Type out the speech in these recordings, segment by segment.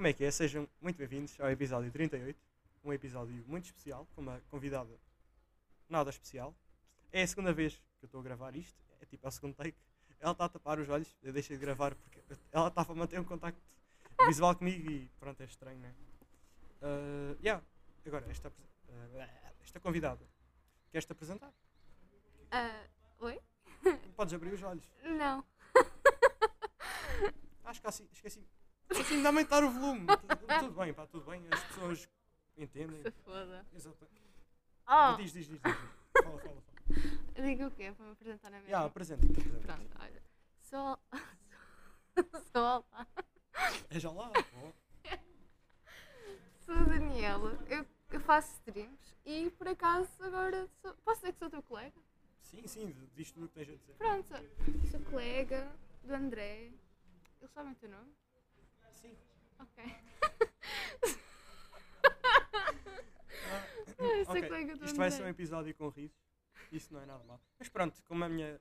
Como é que é? Sejam muito bem-vindos ao episódio 38. Um episódio muito especial, com uma convidada nada especial. É a segunda vez que eu estou a gravar isto, é tipo ao segundo take. Ela está a tapar os olhos, eu deixei de gravar porque ela estava a manter um contacto visual comigo e pronto, é estranho, né? Uh, yeah. Agora, esta, uh, esta convidada, queres-te apresentar? Ah, oi? Podes abrir os olhos. Não. Acho que assim, esqueci. Esqueci de aumentar o volume. tudo, tudo bem, pá, tudo bem. As pessoas entendem. Se foda. Exato. Oh, Diz, diz, diz, diz. Fala, fala, fala. diga o quê? Para me apresentar na minha. Apresenta-te. apresenta-te. Pronto, olha. Sou. Sou Olá. É já lá. Sou a Daniela. Eu, eu faço streams e por acaso agora sou. Posso dizer que sou teu colega? Sim, sim, diz tudo o que tens a dizer. Pronto. Sou colega do André. Eles sabem o teu nome? Ok. Ah, sou ok. colega do Isto vai ser um episódio com risos. Isso não é nada mal. Mas pronto, como a minha,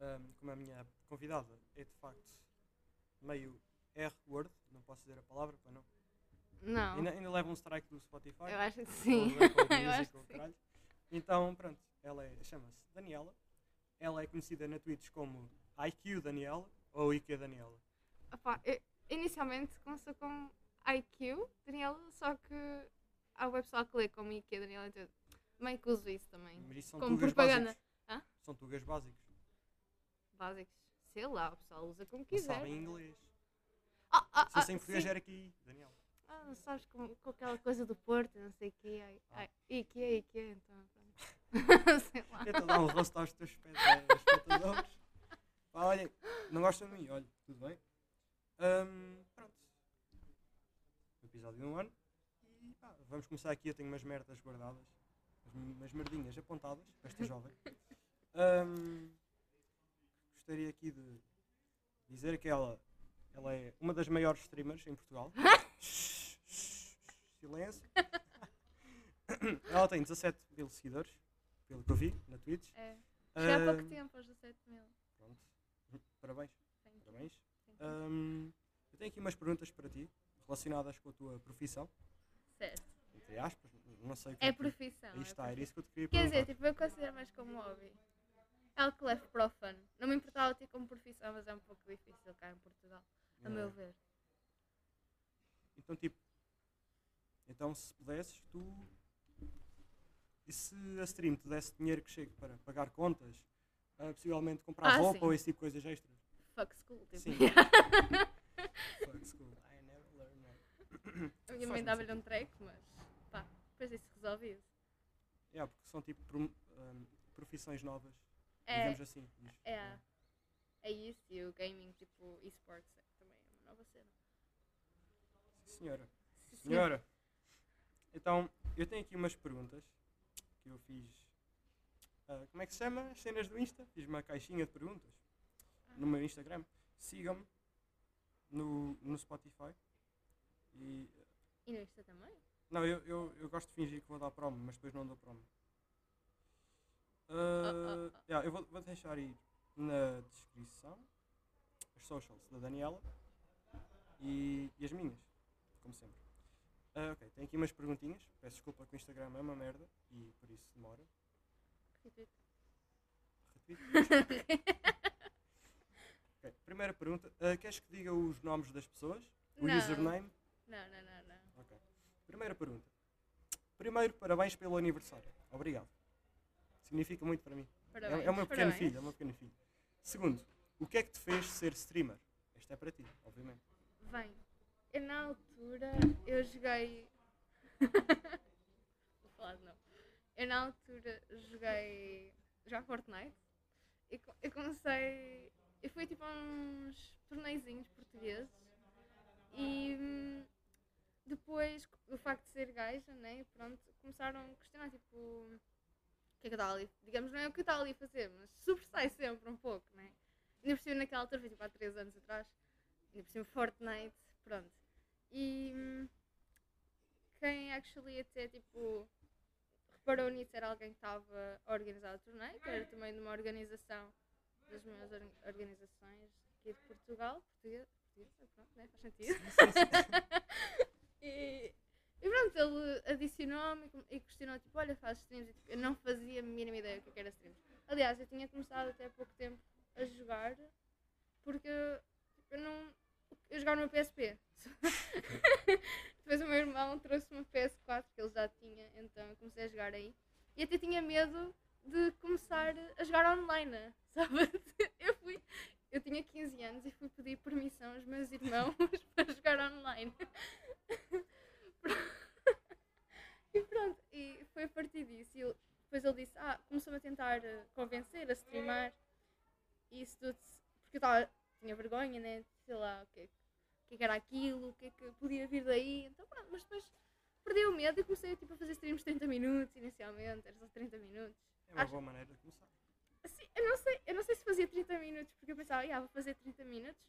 ahm, como a minha convidada é de facto meio R-word, não posso dizer a palavra, para não. Não. Ainda, ainda leva um strike do Spotify. Eu acho que sim. Eu acho que sim. Então, pronto, ela é- chama-se Daniela. Ela é conhecida na Twitch como IQ Daniela ou IQ Daniela. Opa, eu- inicialmente começou com IQ, Daniela, só que há o pessoal que lê como IQ, Daniela, então meio que uso isso também. Mas isso são Como propaganda. São tugas básicos. Básicos. Sei lá, o pessoal usa como quiser. sabem inglês. Ah, ah, Se fosse em ah, português era aqui, Daniela. Ah, não sabes com, com aquela coisa do Porto, não sei o quê. Ai, Ah. ai, IQ, IQ, então sei lá. Tenta dar um rosto aos teus espe- espectadores. Olhem, não gostam de mim, olha, tudo bem. Ahm, pronto. Episódio de um ano. E pá, vamos começar aqui. Eu tenho umas merdas guardadas. umas- merdinhas apontadas para esta jovem. Ahm, gostaria aqui de dizer que ela, ela é uma das maiores streamers em Portugal. Silêncio. ela tem 17 mil seguidores, pelo que eu vi na Twitch. É. Já há pouco tempo, aos 17 mil. Pronto. Parabéns. Parabéns. Ahm, eu tenho aqui umas perguntas para ti, relacionadas com a tua profissão, Certo. entre aspas, não sei o que É que- profissão. Aí é está, era isso que eu te queria Quer perguntar. dizer, tipo, eu considero mais como hobby. É algo que levo para o fun. Não me importava ter como profissão, mas é um pouco difícil cá em Portugal, a meu Yeah. ver. Então, tipo, então se pudesses, tu. E se a stream te desse dinheiro que chegue para pagar contas, ah, possivelmente comprar Ah, roupa sim. ou esse tipo de coisas extras? Fuck school, tipo. Sim. Fuck school. I never learned that. a minha mãe dava-lhe um treco, mas pá, depois disso resolvi Yeah, porque são tipo prom- ahm, profissões novas, É, digamos assim. diz. é, é isso e o gaming, tipo, esportes é, também é uma nova cena. Sim, senhora. Sim. Senhora, então eu tenho aqui umas perguntas que eu fiz. ah, como é que se chama? As cenas do Insta? Fiz uma caixinha de perguntas no meu Instagram. Sigam-me no, no Spotify. E, E no Insta também? não, eu, eu, eu gosto de fingir que vou dar promo, mas depois não dou promo. Ah, ah, ah. yeah, eu vou, vou deixar aí na descrição as socials da Daniela e, e as minhas, como sempre. Ah, ok, tenho aqui umas perguntinhas. Peço desculpa que o Instagram é uma merda e por isso demora. Retweet. Retweet. Ok, Primeira pergunta. ah, queres que diga os nomes das pessoas? O Não. username? Não, não, não, não. Ok. Primeira pergunta. Primeiro, parabéns pelo aniversário. Obrigado. Significa muito para mim. É- Parabéns. é, o meu pequeno parabéns. filho, é o meu pequeno filho. Segundo, o que é que te fez ser streamer? Esta é para ti, obviamente. Bem, eu na altura eu joguei. Vou falar de novo. Eu na altura joguei já Fortnite e co- eu comecei. Eu fui tipo a uns torneizinhos portugueses e hum, depois o facto de ser gaja, né? Pronto, começaram a questionar tipo o que é que eu estava ali. Digamos, não é o que eu estava ali a fazer, mas sobressai sempre um pouco, né? Ainda por cima naquela altura, foi tipo há 3 anos atrás, ainda por cima Fortnite, pronto. E hum, quem actually até tipo reparou nisso era alguém que estava a organizar o torneio, que era também de uma organização das minhas or- organizações aqui de Portugal, portuguesa, portuguesa, pronto, né? faz sentido. Sim, sim, sim. e, e pronto, ele adicionou-me e e questionou, tipo, olha, faz streams. E, tipo, eu não fazia a mínima ideia do que era streams. Aliás, eu tinha começado até há pouco tempo a jogar, porque tipo, eu não. Eu jogava no PSP. Depois o meu irmão trouxe uma PS4 que ele já tinha, então eu comecei a jogar aí. E até tinha medo de começar a jogar online, sabe? Eu fui. Eu tinha 15 anos e fui pedir permissão aos meus irmãos para jogar online. e pronto, e foi a partir disso. E depois ele disse, ah, começou-me a tentar eh, convencer a streamar. E isso tudo, porque eu tava, tinha vergonha, né? Sei lá, o que, é é que era aquilo, o que é que podia vir daí. Então pronto, mas depois perdi o medo e comecei tipo, a fazer streams de 30 minutos inicialmente, era só 30 minutos. É uma Acho- boa maneira de começar. Assim, eu não sei, eu não sei se fazia 30 minutos porque eu pensava, ah, vou fazer 30 minutos,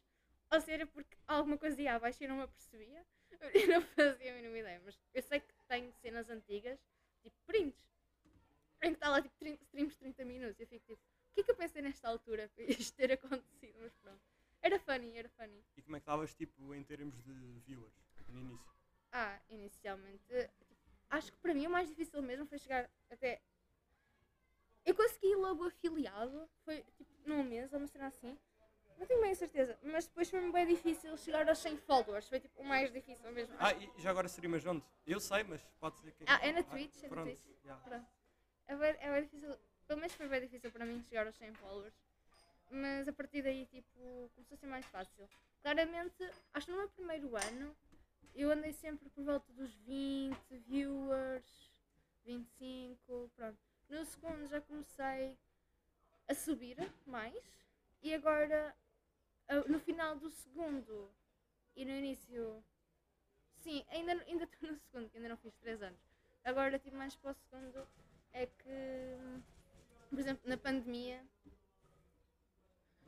ou se era porque alguma coisa ia abaixo e eu não me apercebia. Eu não fazia a mínima ideia, mas eu sei que tenho cenas antigas, tipo prints, em que está lá tipo 30, streams de 30 minutos. Eu fico tipo, o que é que eu pensei nesta altura para isto ter acontecido? Mas pronto, era funny, era funny. E como é que estavas, tipo, em termos de viewers, no início? Ah, inicialmente, tipo, acho que para mim o mais difícil mesmo foi chegar até. Eu consegui logo afiliado, foi tipo num mês ou uma cena assim. Não tenho bem a certeza, mas depois foi-me bem difícil chegar aos 100 followers, foi tipo o mais difícil mesmo. Ah, e já agora streamas onde? Eu sei, mas pode ser que... Ah, é na Twitch, é na pronto, Twitch. já. Pronto. É bem, é bem difícil, pelo menos foi bem difícil para mim chegar aos 100 followers. Mas a partir daí, tipo, começou a ser mais fácil. Claramente, acho que no meu primeiro ano, eu andei sempre por volta dos 20 viewers, 25, pronto. No segundo já comecei a subir mais. E agora, a- no final do segundo e no início Sim, ainda ainda estou no segundo, que ainda não fiz 3 anos. Agora, tipo, mais para o segundo é que, por exemplo, na pandemia,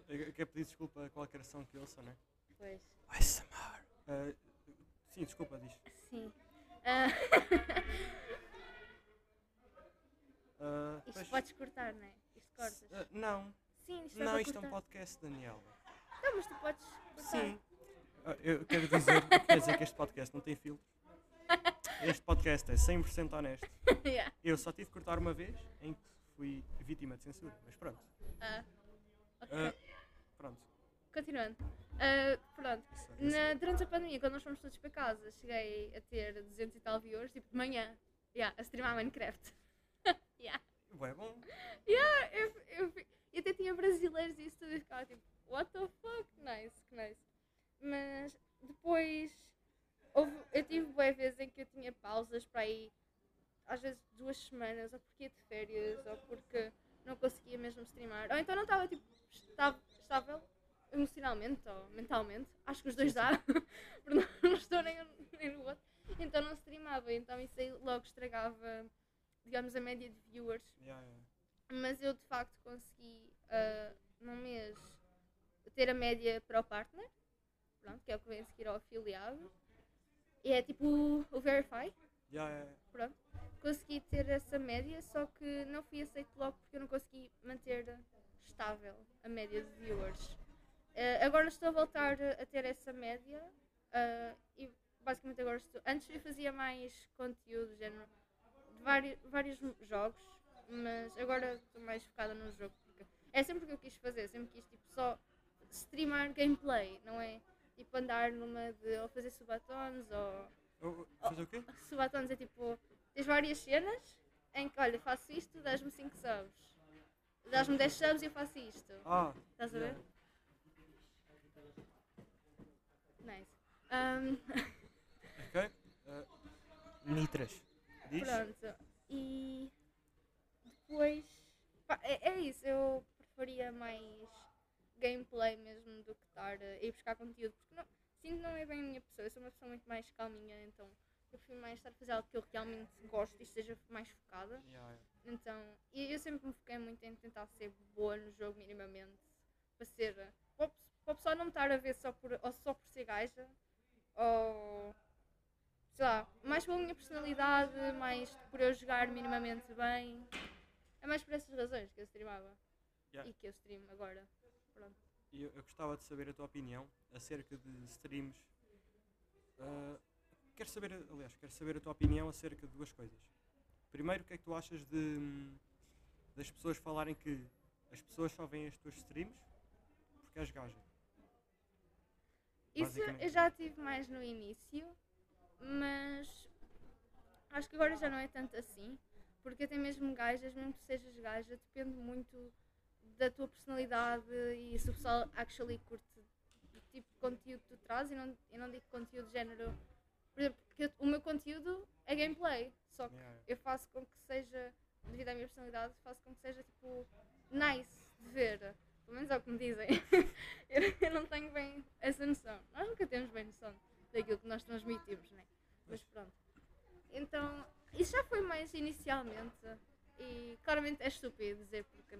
Eu quero pedir desculpa a qualquer ação que ouça, né? pois, ASMR. Ah, sim, desculpa, diz. sim. Ah, Ah, isto pois, podes cortar, não é? Isto cortas. ah, não, Sim, isto não, para isto é um podcast, Daniela. Não, mas tu podes cortar. Sim. Ah, eu quero dizer, quero dizer que este podcast não tem filtro. Este podcast é 100% honesto. Yeah. Eu só tive que cortar uma vez em que fui vítima de censura, mas pronto. Ah, ok. Ah, pronto. Continuando. Ah, pronto. Isso- Na- durante a pandemia, quando nós fomos todos para casa, cheguei a ter 200 e tal viewers, tipo de manhã, yeah, a streamar Minecraft. Bué bom. Yeah, eu, eu, e até tinha brasileiros e isso tudo e ficava tipo, what the fuck? Nice, que nice. Mas depois houve, eu tive boas vezes em que eu tinha pausas para ir, às vezes duas semanas, ou porque ia de férias, ou porque não conseguia mesmo streamar. Ou então não estava tipo estava, estável emocionalmente ou mentalmente. Acho que os dois dá, porque não, estou nem, nem no outro. Então não streamava, então isso aí logo estragava, digamos, a média de viewers Yeah, yeah. mas eu de facto consegui ah, num mês ter a média para o partner, pronto, que é o que vem a seguir ao afiliado. E é tipo o, Verify, Yeah, pronto. Consegui ter essa média, só que não fui aceito logo porque eu não consegui manter estável a média de viewers. Ah, agora estou a voltar a ter essa média ah, e basicamente agora estou. Antes eu fazia mais conteúdo, género, vários, vários jogos, mas agora estou mais focada no jogo porque é sempre o que eu quis fazer, sempre quis tipo só streamar gameplay, não é? Tipo andar numa de ou fazer subatons ou Fazer o quê? subatons é tipo, tens várias cenas em que, olha, faço isto, dás-me 5 subs. Dás-me 10 subs e eu faço isto. Ah, Estás a ver? yeah. Nice. Um, ok. Ah, Nitras. Diz? pronto. E depois. pá, é, é isso, eu preferia mais gameplay mesmo do que estar a ir buscar conteúdo. Porque não, sinto que não é bem a minha pessoa, eu sou uma pessoa muito mais calminha, então eu prefiro mais estar a fazer algo que eu realmente gosto e esteja mais focada. Yeah, yeah. Então, e eu sempre me foquei muito em tentar ser boa no jogo minimamente. Para ser. Para o pessoal não me estar a ver só por, ou só por ser gaja. Ou. Sei lá, mais pela minha personalidade, mais por eu jogar minimamente bem. É mais por essas razões que eu streamava. Yeah. E que eu streamo agora. Pronto. Eu, eu gostava de saber a tua opinião acerca de streams. Ah, quero saber, aliás, quero saber a tua opinião acerca de duas coisas. Primeiro, o que é que tu achas de das pessoas falarem que as pessoas só veem as tuas streams porque és gaja? Isso eu já tive mais no início, mas acho que agora já não é tanto assim, porque até mesmo gajas, mesmo que sejas gaja, depende muito da tua personalidade e se o pessoal actually curte o tipo de conteúdo que tu trazes. Eu não, eu não digo conteúdo de género. Por exemplo, porque o meu conteúdo é gameplay, só que Yeah. eu faço com que seja, devido à minha personalidade, faço com que seja tipo nice de ver. Pelo menos é o que me dizem. eu não tenho bem essa noção. Nós nunca temos bem noção daquilo que nós transmitimos, né? Mas pronto. Então, isso inicialmente. E claramente é estúpido dizer porque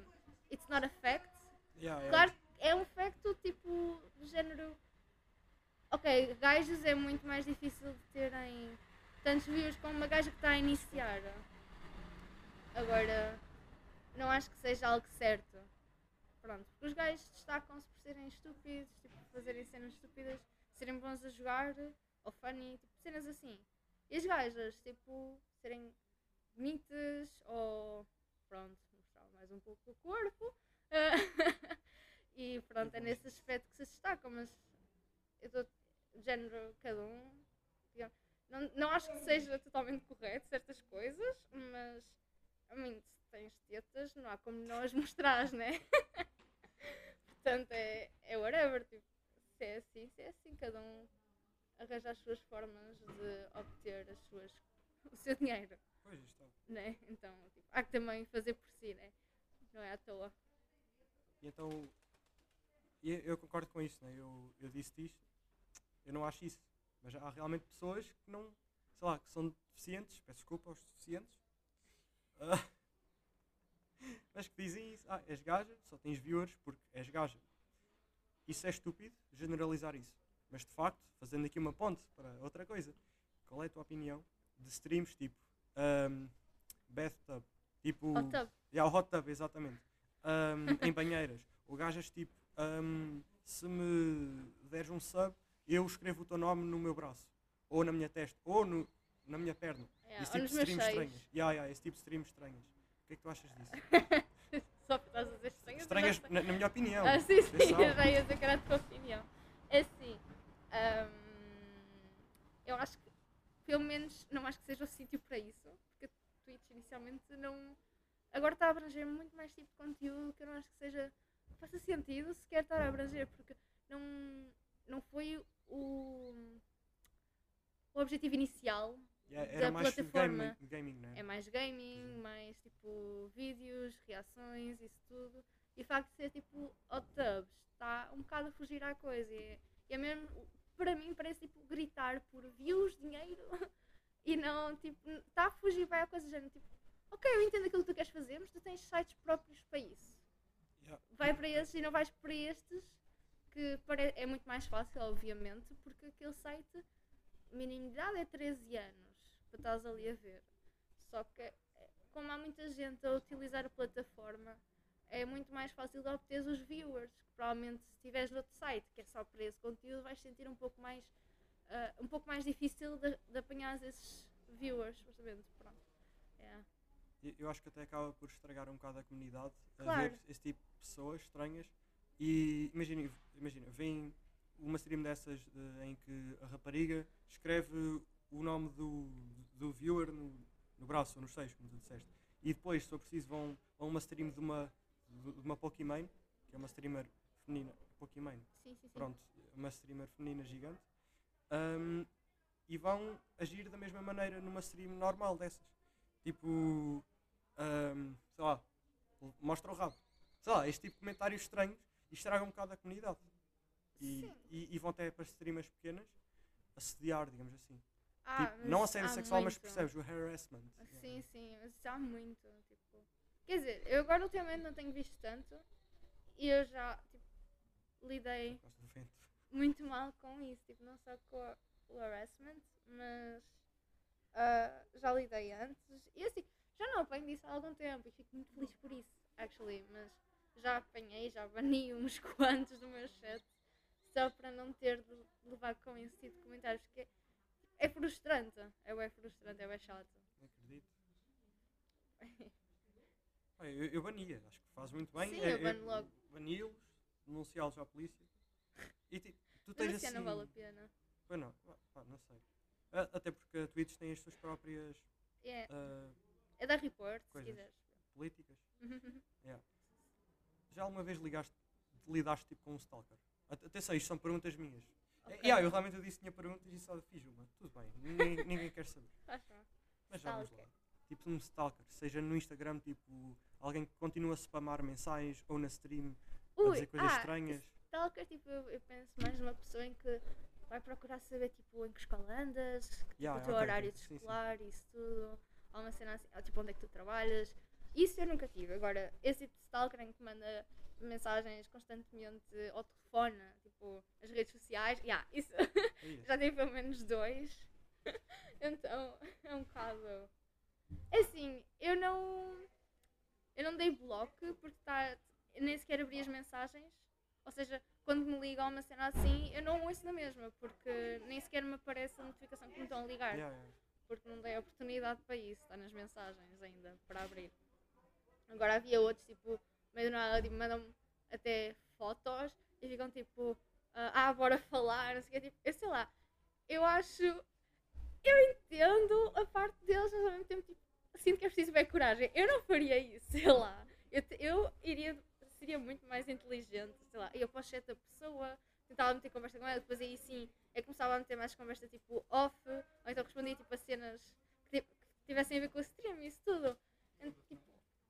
it's not a fact. Yeah, yeah. Claro é um facto tipo do género. Ok, gajos é muito mais difícil de terem tantos views como uma gaja que está a iniciar. Agora, não acho que seja algo certo. Pronto, porque os gajos destacam-se por serem estúpidos, tipo, fazerem cenas estúpidas, serem bons a jogar, ou funny, tipo, cenas assim. E as gajas, tipo, serem bonitas, ou pronto, mostrar mais um pouco o corpo. e pronto, é nesse aspecto que se destacam, mas eu de género cada um. Não, não acho que seja totalmente correto certas coisas, mas a mim, se tens tetas, não há como não as mostrares, né? Portanto, é, é whatever, tipo, se é assim, se é assim, cada um arranja as suas formas de obter as suas, o seu dinheiro, Pois está. né? Então, tipo, há que também fazer por si, né? Não é à toa. E então, eu, eu concordo com isso, né? eu, eu disse isto, eu não acho isso, mas há realmente pessoas que não, sei lá, que são deficientes, peço desculpa aos deficientes, ah, mas que dizem isso, ah, és gaja, só tens viewers porque és gaja. Isso é estúpido, generalizar isso. Mas de facto, fazendo aqui uma ponte para outra coisa, qual é a tua opinião de streams tipo um, bathtub, tipo Hot tub. Yeah, hot tub, exatamente. Ahm, em banheiras. O gajas tipo, ahm, se me deres um sub, eu escrevo o teu nome no meu braço, ou na minha testa, ou no, na minha perna. Yeah, esse tipo de streams estranhas. Yeah, yeah, esse tipo de streams estranhas. O que é que tu achas disso? Só estás a dizer estranhas. Estranhas, na, na minha opinião. Ah, sim, sim, já ia dizer que era a tua opinião. É assim, hum, eu acho que, pelo menos, não acho que seja o sítio para isso, porque a Twitch inicialmente não. Agora está a abranger muito mais tipo de conteúdo que eu não acho que seja. faça sentido sequer estar a abranger, porque não, não foi o. o objetivo inicial Yeah, da mais de plataforma. gaming, né? é mais gaming, Sim. mais tipo vídeos, reações, isso tudo. E o facto de ser tipo hot tubs está um bocado a fugir à coisa. E, e é mesmo, para mim, parece tipo gritar por views, dinheiro e não, tipo, está a fugir vai à coisa do género. Tipo, ok, eu entendo aquilo que tu queres fazer, mas tu tens sites próprios para isso. Yeah. Vai para esses e não vais para estes, que é muito mais fácil, obviamente, porque aquele site, mínimo de idade é 13 anos para estás ali a ver. Só que, eh, como há muita gente a utilizar a plataforma, é muito mais fácil de obter os viewers. Que provavelmente, se estiveres no outro site que é só para esse conteúdo, vais sentir um pouco mais, ah, um pouco mais difícil de, de apanhar esses viewers. Justamente, pronto. E- Eu acho que até acaba por estragar um bocado a comunidade a Claro. ver esse tipo de pessoas estranhas. E imagina, imagina vem uma stream dessas de- em que a rapariga escreve o nome do, do viewer no, no braço ou nos seios, como tu disseste. E depois, se for preciso, vão a uma stream de uma, de uma Pokimane, que é uma streamer feminina. Pokimane, Sim, sim, sim. pronto, uma streamer feminina gigante, ahm, e vão agir da mesma maneira numa stream normal dessas. Tipo, ahm, sei lá, mostra o rabo. Sei lá, este tipo de comentários estranhos e estraga um bocado a comunidade. E, Sim. e, e vão até para streamers pequenas assediar, digamos assim. Ah, Tipo, não mas assédio sexual, mas muito. percebes o harassment. Sim, sim, mas isso há muito. Tipo, quer dizer, eu agora ultimamente não tenho visto tanto e eu já tipo, lidei muito mal com isso, tipo, não só com o harassment, mas ah, já lidei antes e assim, já não apanho disso há algum tempo e fico muito feliz por isso, actually, mas já apanhei, já bani uns quantos do meu chat só para não ter de levar com esse tipo de comentários, porque é frustrante, é bem frustrante, é bem chato. Não acredito. Eu, eu bania, acho que faz muito bem. Sim, é, eu bano logo. Bani-los, denunciá-los à polícia. E ti- tu Mas tens assim assim. não vale a pena. Pois não, pá, não sei. A- Até porque a Twitch tem as suas próprias É, ah, é da report, se Coisas. quiseres. políticas. Já alguma vez ligaste, lidaste tipo com um stalker? At- Atenção, isto são perguntas minhas. Ok. Yeah, eu realmente eu disse que tinha perguntas e só fiz uma. Tudo bem, ninguém, ninguém quer saber. Faz. Mas já vamos lá. Stalker. Tipo um stalker, seja no Instagram, tipo alguém que continua a spamar mensagens ou na stream a Ui, dizer coisas ah, estranhas. Stalker, tipo, eu, eu penso mais numa pessoa em que vai procurar saber, tipo, em que escola andas, tipo, Yeah, o teu ok, horário de Sim, sim. escolar, isso tudo, há uma cena assim, ah, tipo, onde é que tu trabalhas. Isso eu nunca tive. Agora, esse tipo de stalker em que manda mensagens constantemente ao telefone, tipo, as redes sociais, yeah, isso Aí, já tive pelo menos dois. então, é um bocado. É assim, eu não. Eu não dei bloco porque tá, nem sequer abri as mensagens. Ou seja, quando me ligam a uma cena assim, eu não ouço na mesma, porque nem sequer me aparece a notificação que me estão a ligar. yeah, yeah. Porque não dei oportunidade para isso, está nas mensagens ainda, para abrir. Agora havia outros, tipo, meio do nada, tipo, mandam até fotos e ficam tipo, ah, ah, bora falar, não sei o quê. Tipo, eu sei lá, eu acho. Eu entendo a parte deles, mas ao mesmo tempo, tipo, sinto que é preciso bem coragem. Eu não faria isso, sei lá. Eu, eu iria, seria muito mais inteligente, sei lá. Eu para o chat da pessoa, tentava meter conversa com ela, depois aí sim, é que começava a meter mais conversa tipo off, ou então respondia tipo a cenas que, ti- que tivessem a ver com o stream isso tudo. Então, tipo,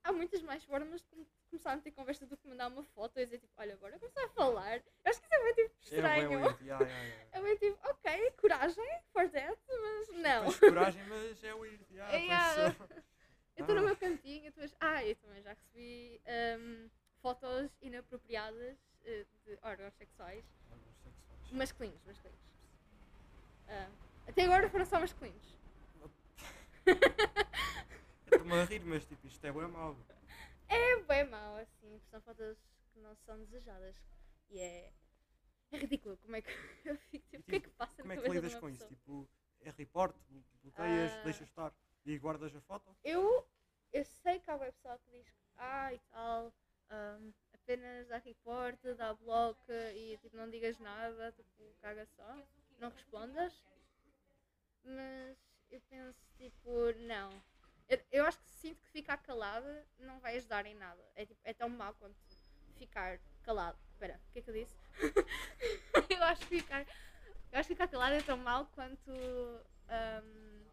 há muitas mais formas de come- começar a meter conversa do que mandar uma foto e dizer tipo, olha, bora começar a falar. Eu acho que isso é muito tipo, É estranho. weird, yeah, yeah, yeah. É tipo, ok, coragem, for that, mas não. Tens coragem, mas é weird. Yeah, pois Yeah. só. Eu estou no Ah. meu cantinho, depois. Ah, eu também já recebi ahm, fotos inapropriadas eh, de órgãos sexuais. Órgãos sexuais. Masculinos, masculinos. Ah, até agora foram só masculinos. Estou-me a rir, mas tipo, isto é bem mau. É bem mau, assim, são fotos que não são desejadas. E é. É ridículo. Como é que eu fico tipo, o que é que passa Como é que lidas com isso? Tipo, é report, boteias, Ah. deixas estar e guardas a foto? Eu, eu sei que há web pessoal que diz que, ah, e tal, ahm, apenas dá report, dá bloco e tipo, não digas nada, tipo, caga só, não respondas. Mas eu penso, tipo, não. Eu, eu acho que sinto que ficar calada não vai ajudar em nada. É, tipo, é tão mau quanto ficar calado. Espera, o que é que eu disse? eu acho que ficar. Eu acho que ficar calado é tão mau quanto ahm,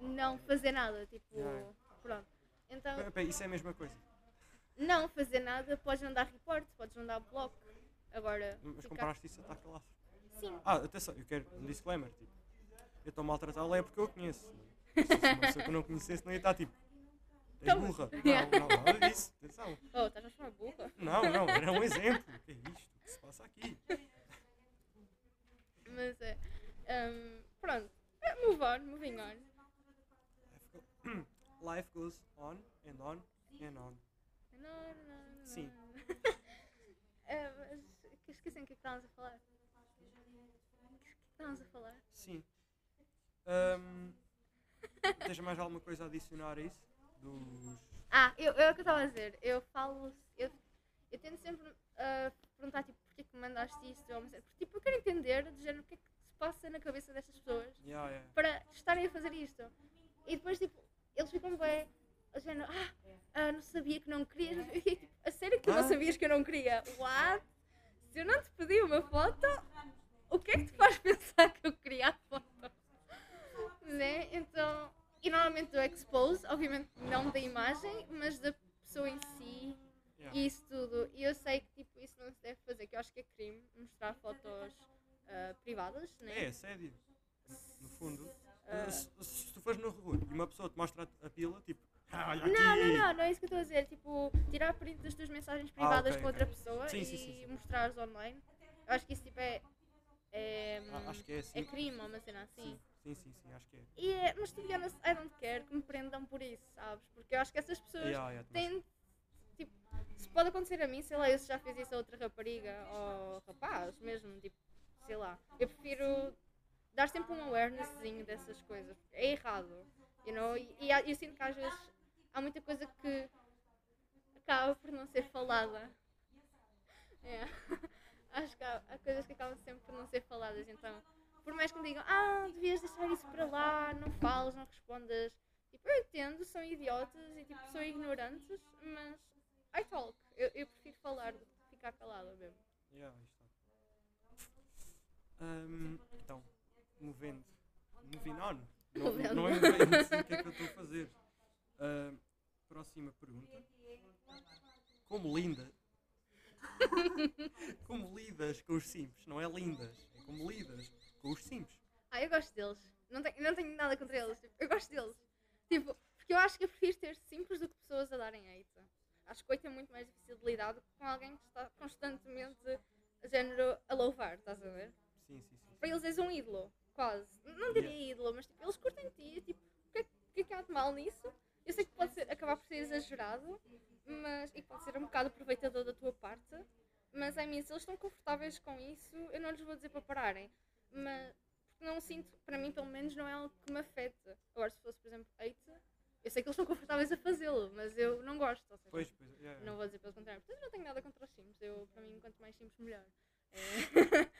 não fazer nada. Tipo, pronto. Então, Pera, pera, Isso é a mesma coisa. não fazer nada, podes não dar report, podes não dar bloco. Agora, Mas ficar... comparaste isso a estar calado. Sim, Ah, atenção, eu quero um disclaimer. Tipo, eu estou a maltratá-la é porque eu a conheço. Se eu não conhecesse, não ia estar tipo. Então- burra. Yeah. Não, não, nada disso. Atenção. oh, estás a chamar burra. Não, não, era um exemplo. O que é isto? O que se passa aqui? Mas é. ahm, pronto, Eh, move on, moving on. Life, go- Life goes on and on and on. Não, não, não. Sim. É, mas que esqueci o que é que estávamos a falar. O que é que estávamos a falar? Sim. Ahm, tens mais alguma coisa a adicionar a isso? Dos. Ah, eu, eu é o que eu estava a dizer. Eu falo. Eu, eu tento sempre ah, perguntar, tipo, porquê que me mandaste isto? Ou. Porque, tipo, eu quero entender, de género, o que é que se passa na cabeça destas pessoas Yeah, yeah. para estarem a fazer isto. E depois, tipo, eles ficam bem. a género, ah, ah, não sabia que não querias. Tipo, a sério que tu Ah? não sabias que eu não queria? What? Se eu não te pedi uma foto, o que é que te faz pensar que eu queria a foto? Né? Então, e normalmente do expose, obviamente não da imagem, mas da pessoa em si Yeah. e isso tudo. E eu sei que tipo, isso não se deve fazer, que eu acho que é crime mostrar fotos ah, privadas, né? É, assédio. No fundo. Ah, Se, se tu fores no rua e uma pessoa te mostra a, pila, tipo. "Ah, olha Não, não, aqui." não, não é isso que eu estou a dizer. Tipo, tirar print das tuas mensagens privadas ok, com outra ok. pessoa Sim, e sim, sim, mostrares online. Eu acho que isso tipo é. É, Ah, acho que é assim. é crime uma cena assim. Sim, sim, sim, acho que é. E é, mas to be honest, I don't care que me prendam por isso, sabes? Porque eu acho que essas pessoas Yeah, yeah, têm. Tipo, se pode acontecer a mim, sei lá, eu já fiz isso a outra rapariga ou rapaz mesmo, tipo, sei lá. Eu prefiro dar sempre um awarenesszinho dessas coisas. É errado, you know? E, e eu sinto que às vezes há muita coisa que acaba por não ser falada. É. Acho que há, há coisas que acabam sempre por não ser faladas, então por mais que me digam, ah, devias deixar isso para lá, não falas, não respondas. Tipo, eu entendo, são idiotas e tipo, são ignorantes, mas I talk. Eu, eu prefiro falar do que ficar calada mesmo. Yeah, está. Ahm, então, movendo. Moving on. Não, não é movendo, o que é que eu estou a fazer? Ahm, próxima pergunta. Como linda. como lidas com os simples? Não é lindas, é como lidas os simples. Ah, eu gosto deles. Não tenho, não tenho nada contra eles. tipo, eu gosto deles. Tipo, porque eu acho que eu prefiro ter simples do que pessoas a darem hate. Acho que 8 é muito mais difícil de lidar do que com alguém que está constantemente, género, a louvar, estás a ver? Sim, sim, sim. Para eles és um ídolo, quase. Não diria ídolo, mas tipo, eles curtem ti. Tipo, o que, é, que é que há de mal nisso? Eu sei que pode ser, acabar por ser exagerado, mas, e pode ser um bocado aproveitador da tua parte, mas I mean, se eles estão confortáveis com isso, eu não lhes vou dizer para pararem. Mas porque não sinto, para mim pelo menos, não é algo que me afeta. Agora, se fosse, por exemplo, hate, eu sei que eles estão confortáveis a fazê-lo, mas eu não gosto. Ou seja, Pois, pois, yeah, não vou dizer pelo contrário. Portanto, não tenho nada contra os sims. Eu, para mim, quanto mais simples, melhor. É...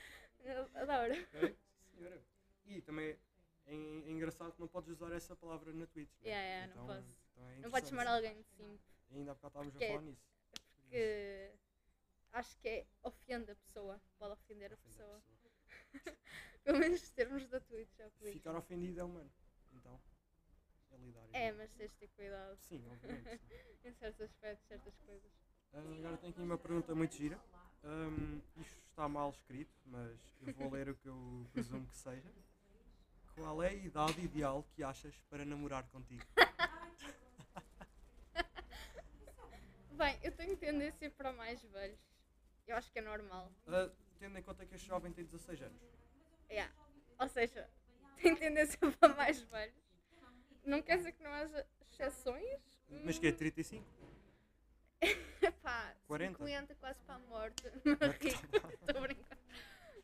eu adoro. Ok, sim, senhora. E também é, é engraçado que não podes usar essa palavra na Twitch. né? Yeah, yeah, não então, posso. então é Não podes chamar alguém de simp, E ainda há bocado estávamos a Porque é- falar nisso. porque acho que é ofende a pessoa. Pode ofender a Ofender a pessoa. pessoa. Pelo menos os termos da Twitch, que digo. Ficar ofendido é humano. Então, é lidar. É, mas tens de ter cuidado Sim, obviamente. sim. em certos aspectos, certas coisas. Ah, agora tenho aqui uma pergunta muito gira. Ahm, isto está mal escrito, mas eu vou ler o que eu presumo que seja. Qual é a idade ideal que achas para namorar contigo? Bem, eu tenho tendência para mais velhos. Eu acho que é normal. Ah, tendo em conta que este jovem tem 16 anos. Yeah. Ou seja, tem tendência para mais velhos. Não quer dizer que não haja exceções. Mas que é 35? Pá, 40? 50 quase para a morte. Não rico, estou brincando.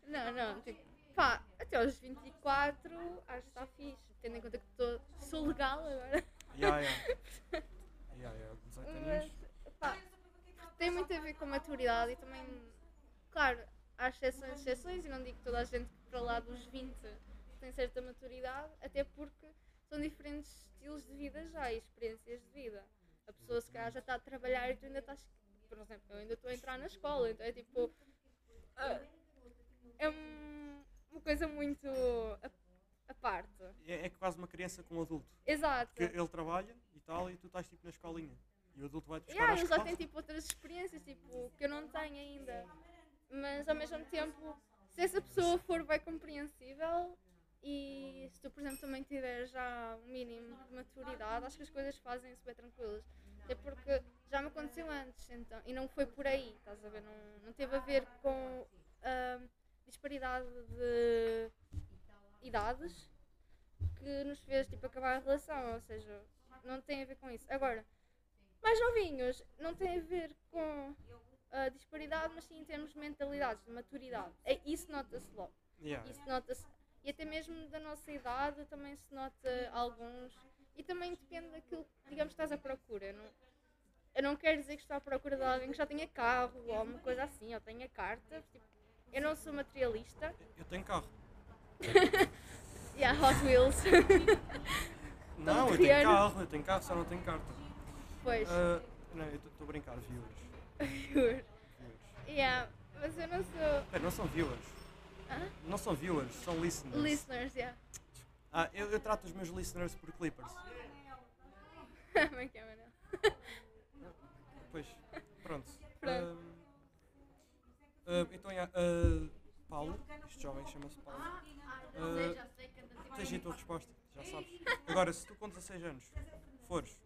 Não, não, tipo, pá, até aos 24 acho que está fixe. Tendo em conta que estou, sou legal agora. Ya. Ya, ya, 18 Mas, pá, tem muito a ver com maturidade e também, claro, há exceções, exceções e não digo que toda a gente que para lá dos 20 tem certa maturidade, até porque são diferentes estilos de vida já e experiências de vida. A pessoa se calhar já está a trabalhar e tu ainda estás, por exemplo, eu ainda estou a entrar na escola, então é tipo, ah, é um- uma coisa muito a, parte. É, é quase uma criança com um adulto. Exato. Que ele trabalha e tal, e tu estás tipo na escolinha. E o adulto vai te buscar Yeah, ele já tem tipo outras experiências tipo, que eu não tenho ainda. Mas ao mesmo tempo, se essa pessoa for bem compreensível e se tu, por exemplo, também tiver já um mínimo de maturidade, acho que as coisas fazem-se bem tranquilas. Até porque já me aconteceu antes, então, e não foi por aí, estás a ver? Não, não teve a ver com a disparidade de idades que nos fez tipo, acabar a relação, ou seja, não tem a ver com isso. Agora, mais novinhos, não tem a ver com a disparidade, mas sim em termos de mentalidades, de maturidade. É, isso nota-se logo. Yeah. Isso nota-se. E até mesmo da nossa idade também se nota alguns. E também depende daquilo que, digamos, estás à procura. Eu não, eu não quero dizer que estou à procura de alguém que já tenha carro ou uma coisa assim, ou tenha carta. Tipo, eu não sou materialista. Eu tenho carro. E há Hot Wheels. Não, eu tenho carro, eu tenho carro, só não tenho carta. pois, Ah, não, eu estou a brincar, viewers. Viewers. Yeah, mas eu não sou. Espera, não são viewers. Hã? Não são viewers, são listeners. Listeners, yeah. Ah, eu, eu trato os meus listeners por clippers. Como é que é, Manel? Pois, pronto. Pronto. Ah, ah, então, yeah, ah, Paulo, este jovem chama-se Paulo. Ah, tens aí a tua resposta, já sabes. Agora, se tu com 16 anos fores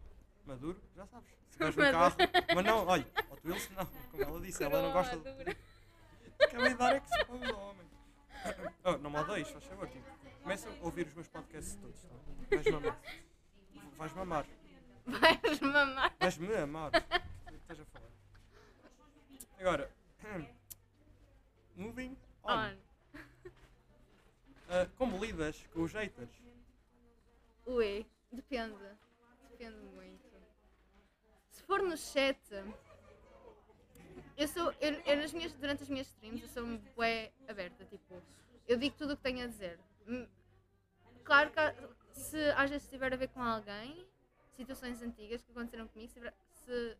maduro, já sabes. Se tiveres um carro, mas não, olha, Hot Wheels não, como ela disse, ela não gosta de. Coroa, Que a idade é que se põe o homem. Oh, não me odeies, faz favor, tipo, começa a ouvir os meus podcasts todos, tá? Vais mamar. Vais mamar. Vais mamar. Vais-me amar. O que estás a falar? Agora, moving on. On. Ah, como lidas com os haters? Ui, depende. Depende muito. For no chat, eu sou. Eu, eu nas minhas, durante as minhas streams eu sou bué aberta, tipo, eu digo tudo o que tenho a dizer. Hum, Claro que se às vezes tiver a ver com alguém, situações antigas que aconteceram comigo, se, se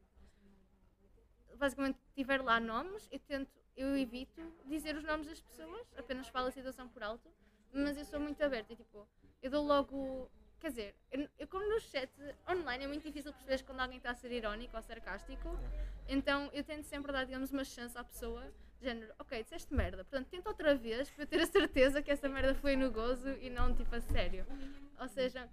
basicamente tiver lá nomes, eu tento, eu evito dizer os nomes das pessoas, apenas falo a situação por alto, mas eu sou muito aberta, e, tipo, eu dou logo. Quer dizer, eu, eu como no chat online é muito difícil perceber quando alguém está a ser irónico ou sarcástico, então eu tento sempre dar, digamos, uma chance à pessoa, de género, ok, disseste merda, portanto tenta outra vez para eu ter a certeza que essa merda foi no gozo e não tipo a sério. Ou seja,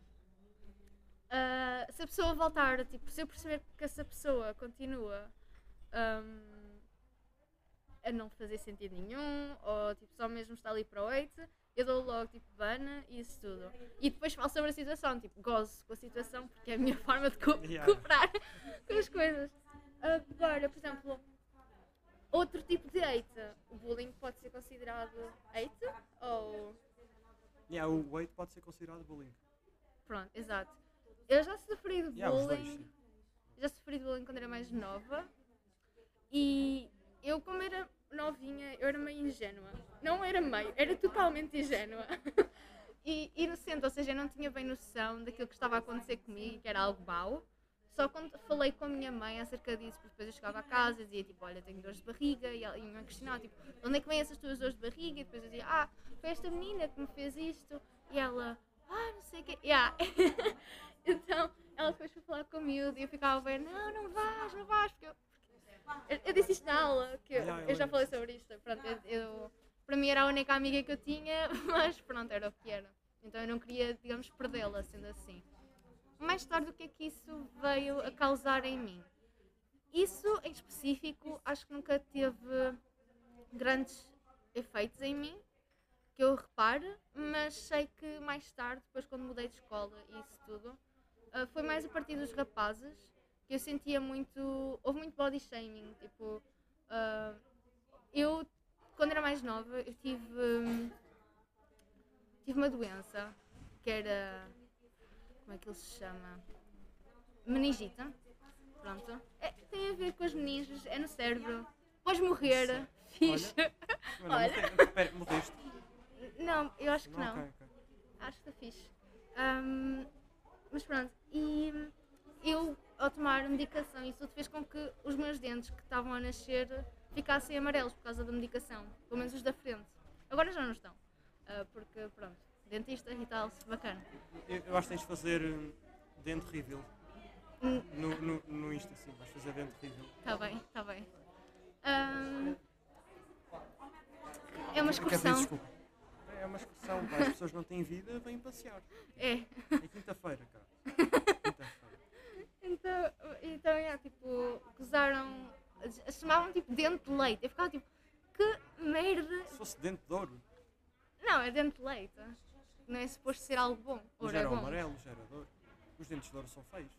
ah, se a pessoa voltar, tipo, se eu perceber que essa pessoa continua ahm, a não fazer sentido nenhum, ou tipo, só mesmo está ali para o 8, eu dou logo tipo bana e isso tudo. E depois falo sobre a situação, tipo, gozo com a situação porque é a minha forma de co Yeah. cooperar com as coisas. Agora, por exemplo, outro tipo de hate, o bullying pode ser considerado hate ou. Yeah, o hate pode ser considerado bullying. Pronto, exato. Eu já sofri de Yeah, os dois, bullying. já sofri de bullying quando era mais nova e eu como era novinha, eu era meio ingênua. Não era meio, era totalmente ingênua. e inocente, ou seja, eu não tinha bem noção daquilo que estava a acontecer comigo, que era algo mau. Só quando falei com a minha mãe acerca disso, porque depois eu chegava a casa e dizia tipo, olha, tenho dores de barriga, e ela ia-me questionar, tipo, de onde é que vêm essas tuas dores de barriga? E depois eu dizia, ah, foi esta menina que me fez isto, e ela, ah, não sei o quê, yeah. então, ela depois foi falar com o miúdo e eu ficava a ver, não, não vais, não vais, porque eu, eu, eu disse isto na aula, que eu, eu já falei sobre isto, pronto, eu, eu- para mim era a única amiga que eu tinha, mas pronto, era o que era. Então eu não queria, digamos, perdê-la, sendo assim. Mais tarde, o que é que isso veio a causar em mim? Isso, em específico, acho que nunca teve grandes efeitos em mim, que eu repare, mas sei que mais tarde, depois quando mudei de escola e isso tudo, ah, foi mais a partir dos rapazes que eu sentia muito. Houve muito body shaming. Tipo, ah, eu, quando era mais nova, eu tive. hum, tive uma doença que era. Como é que ele se chama? Meningite. Pronto. É, tem a ver com as meninges, é no cérebro. Podes morrer. Fixe. Não, Olha. morre- Espera, morreste? Não, eu acho que não. ok, ok. Acho que está fixe. Ahm, mas pronto, e eu, ao tomar medicação, isso tudo fez com que os meus dentes que estavam a nascer ficassem amarelos por causa da medicação. Pelo menos os da frente. Agora já não estão. Ah, porque, pronto, dentista e tal, bacana. Eu, acho que tens de fazer hum, dente reveal. Hum. No, no, no Insta, sim, vais fazer dente reveal. Está bem, está bem. Ahm, é uma Quer dizer, excursão. desculpa. É uma excursão, pá, as pessoas não têm vida, vêm passear. É. É quinta-feira, cara. Então, então é, tipo, gozaram, chamavam tipo dente de leite. Eu ficava tipo, que merda. Se fosse dente de ouro, Não, é dente de leite. Não é suposto ser algo bom. Ouro já é era bom. amarelo, já era de ouro. Os dentes de ouro são feios.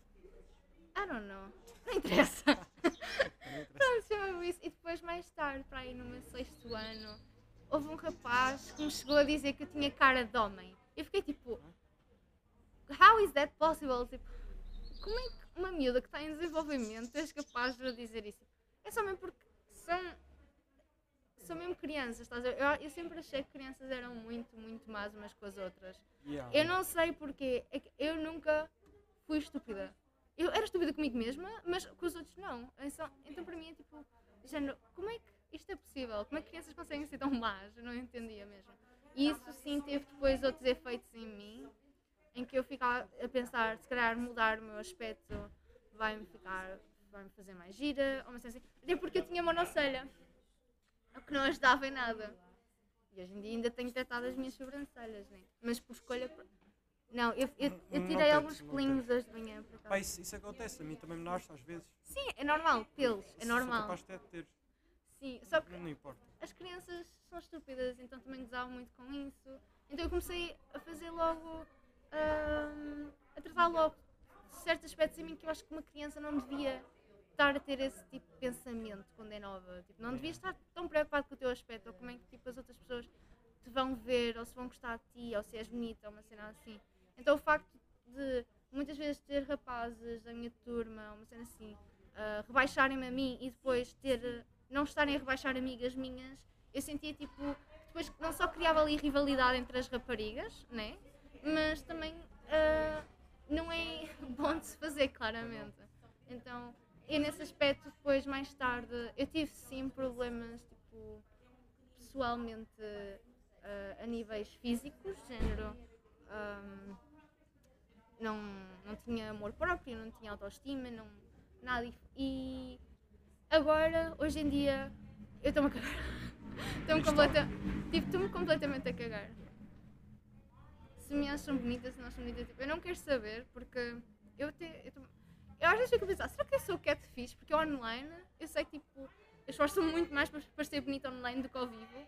I don't know. Não interessa. Pronto, chamava isso. E depois, mais tarde, para aí no meu sexto ano, houve um rapaz que me chegou a dizer que eu tinha cara de homem. Eu fiquei tipo, how is that possible? Tipo, como é que uma miúda que está em desenvolvimento és capaz de dizer isso? É só mesmo porque são, são mesmo crianças, estás a ver? Eu, eu sempre achei que crianças eram muito, muito más umas com as outras. Yeah. Eu não sei porquê, é que eu nunca fui estúpida. Eu era estúpida comigo mesma, mas com os outros não. Então, então para mim é tipo, género, como é que isto é possível? Como é que crianças conseguem ser tão más? Eu não entendia mesmo. E isso sim teve depois outros efeitos em mim, em que eu ficava a pensar, se calhar mudar o meu aspecto vai-me ficar, vai-me fazer mais gira, ou uma assim. Até porque eu tinha monocelha, o que não ajudava em nada. E hoje em dia ainda tenho tratado as minhas sobrancelhas, né? Mas por escolha. Não, eu, eu, eu tirei alguns pelinhos hoje de manhã. Pá, isso, isso acontece, a mim também me nasce às vezes. Sim, é normal, pelos, é Sou normal. capaz até de ter, Sim, só que não, não importa. as crianças são estúpidas, então também gozavam muito com isso. Então eu comecei a fazer logo. Ahm, a tratar logo certos aspectos em mim que eu acho que uma criança não devia estar a ter esse tipo de pensamento quando é nova. Tipo, não devias estar tão preocupado com o teu aspecto ou como é que tipo, as outras pessoas te vão ver ou se vão gostar de ti ou se és bonita ou uma cena assim. Então o facto de muitas vezes ter rapazes da minha turma, uma cena assim, uh, rebaixarem-me a mim e depois ter, não estarem a rebaixar amigas minhas, eu sentia tipo, depois não só criava ali rivalidade entre as raparigas, né? Mas também uh, não é bom de se fazer, claramente. Então, e nesse aspecto, depois, mais tarde, eu tive sim problemas, tipo, pessoalmente, uh, a níveis físicos, género. Um, não, não tinha amor próprio, não tinha autoestima, não, nada. E agora, hoje em dia, eu estou-me a cagar. Estou-me completa, tipo, completamente a cagar. Se me acham bonita, se não acham bonita, tipo, eu não quero saber, porque eu até. Eu, eu às vezes fico a pensar, será que eu sou catfish? Porque online, eu sei que tipo, esforço muito mais para parecer bonita online do que ao vivo.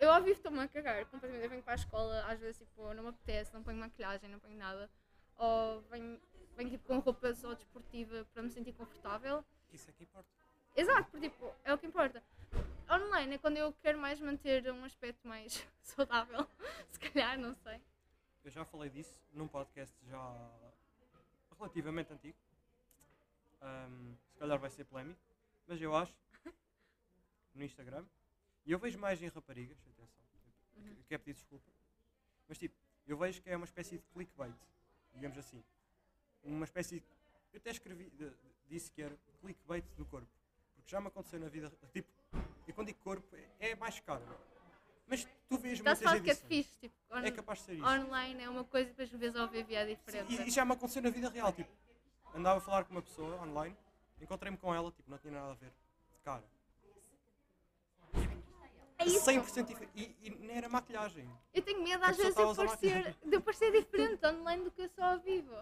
Eu ao vivo estou-me a cagar completamente. Eu venho para a escola, às vezes tipo, não me apetece, não ponho maquilhagem, não ponho nada. Ou venho, venho tipo, com roupa só desportiva para me sentir confortável. Isso é que importa. Exato, porque tipo, é o que importa. Online é quando eu quero mais manter um aspecto mais saudável. Se calhar, não sei. Eu já falei disso num podcast já relativamente antigo. Um, se calhar vai ser polémico, mas eu acho no Instagram. E eu vejo mais em raparigas, atenção, uhum. quero pedir desculpa. Mas tipo, eu vejo que é uma espécie de clickbait, digamos assim. Uma espécie de, Eu até escrevi, de, disse que era clickbait do corpo. Porque já me aconteceu na vida. Tipo, e quando digo corpo, é, é mais caro. Mas tu vês muitas edições. que é fixe, tipo, on, é capaz de ser isso. Online é uma coisa depois vês ao vivo é diferente. Sim, e, e já me aconteceu na vida real, tipo, andava a falar com uma pessoa online, encontrei-me com ela, tipo, não tinha nada a ver, cara. É isso. 100% diferente. E, e nem era maquilhagem. Eu tenho medo às vezes de parecer, de parecer diferente online do que eu sou ao vivo.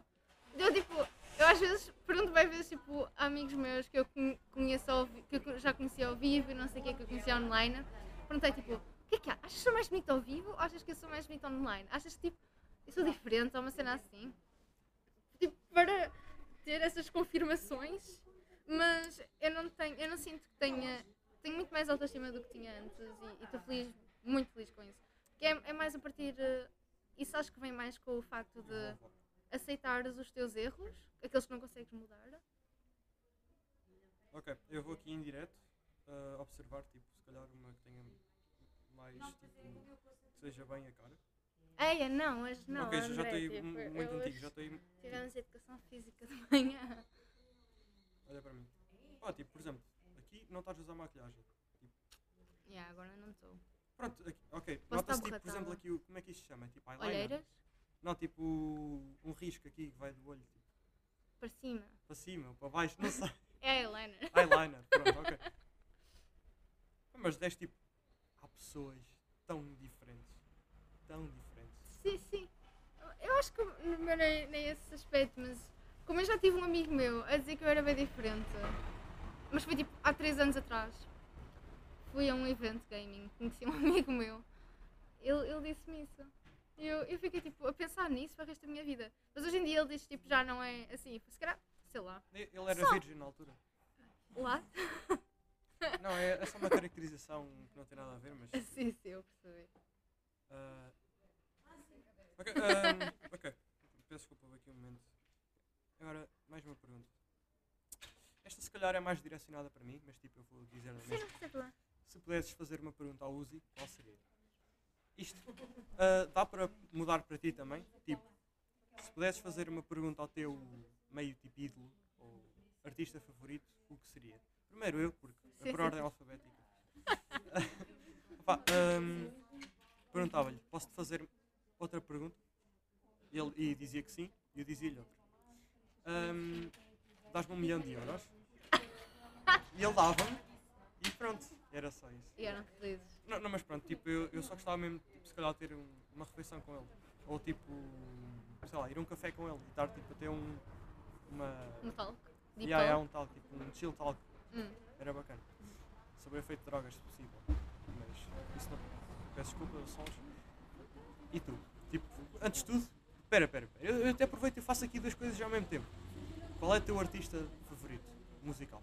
Eu tipo, eu às vezes pergunto bem vezes tipo amigos meus que eu conheço ao, que eu já conheci ao vivo e não sei o que é que eu conheci online. Perguntei tipo, o que é que há? Achas que sou mais bonita ao vivo ou achas que eu sou mais bonita online? Achas que tipo, eu sou diferente ou uma cena assim? Tipo, para ter essas confirmações, mas eu não tenho, eu não sinto que tenha, tenho muito mais autoestima do que tinha antes e estou feliz, muito feliz com isso. Que é, é mais a partir, uh, isso acho que vem mais com o facto de aceitares os teus erros, aqueles que não consegues mudar. Ok, eu vou aqui em direto uh, observar, tipo, se calhar uma que tenha mais tipo, que seja bem a cara. Eia, não, mas não. Ok, André, já estou tipo, muito antigo, já estou Tivemos educação física de manhã. Olha para mim. Pá, tipo, por exemplo, aqui não estás a usar maquilhagem. Tipo... Yeah, agora não estou. Pronto, aqui, ok. Nota-se, tipo, por exemplo, aqui, como é que isto se chama? Tipo, eyeliner. Olheiras? Não, tipo, um risco aqui que vai do olho. Tipo. Para cima. Para cima ou para baixo, não sei. é eyeliner. Eyeliner, pronto, ok. Mas deste tipo pessoas tão diferentes. Tão diferentes. Sim, sim. Eu acho que não é nem esse aspecto, mas como eu já tive um amigo meu a dizer que eu era bem diferente, mas foi tipo há 3 anos atrás. Fui a um evento gaming, conheci um amigo meu. Ele, ele disse-me isso. E eu, eu fiquei tipo a pensar nisso para o resto da minha vida. Mas hoje em dia ele diz tipo já não é assim, se calhar, sei lá. Ele era Só. virgem na altura. Lá? Não, é, é só uma caracterização que não tem nada a ver, mas. Sim, sim, eu percebi. Uh, ok, um, ok. Peço desculpa aqui um momento. Agora, mais uma pergunta. Esta se calhar é mais direcionada para mim, mas tipo, eu vou dizer a mesma. Sim, Se pudesses fazer uma pergunta ao Uzi, qual seria? Isto uh, dá para mudar para ti também? Tipo, se pudesses fazer uma pergunta ao teu meio tipo ídolo ou artista favorito, o que seria? Primeiro eu, porque é por ordem alfabética. um, Perguntava-lhe, posso-te fazer outra pergunta? Ele e dizia que sim, e eu dizia-lhe outra. Um, Dás-me um milhão de euros? E ele dava-me, e pronto, era só isso. E eram felizes. Não, não, mas pronto, tipo, eu, eu só gostava mesmo, tipo, se calhar, de ter um, uma refeição com ele. Ou tipo, sei lá, ir a um café com ele e estar tipo, a ter um. Uma. Um talk. Deep yeah, yeah, um talk, tipo, um chill talk. Hum. Era bacana. Sobre o efeito de drogas, se possível. Mas isso não. Peço desculpa, sons. E tu? Tipo, antes de tudo, pera, pera, pera. Eu, eu até aproveito e faço aqui duas coisas ao mesmo tempo. Qual é o teu artista favorito? musical.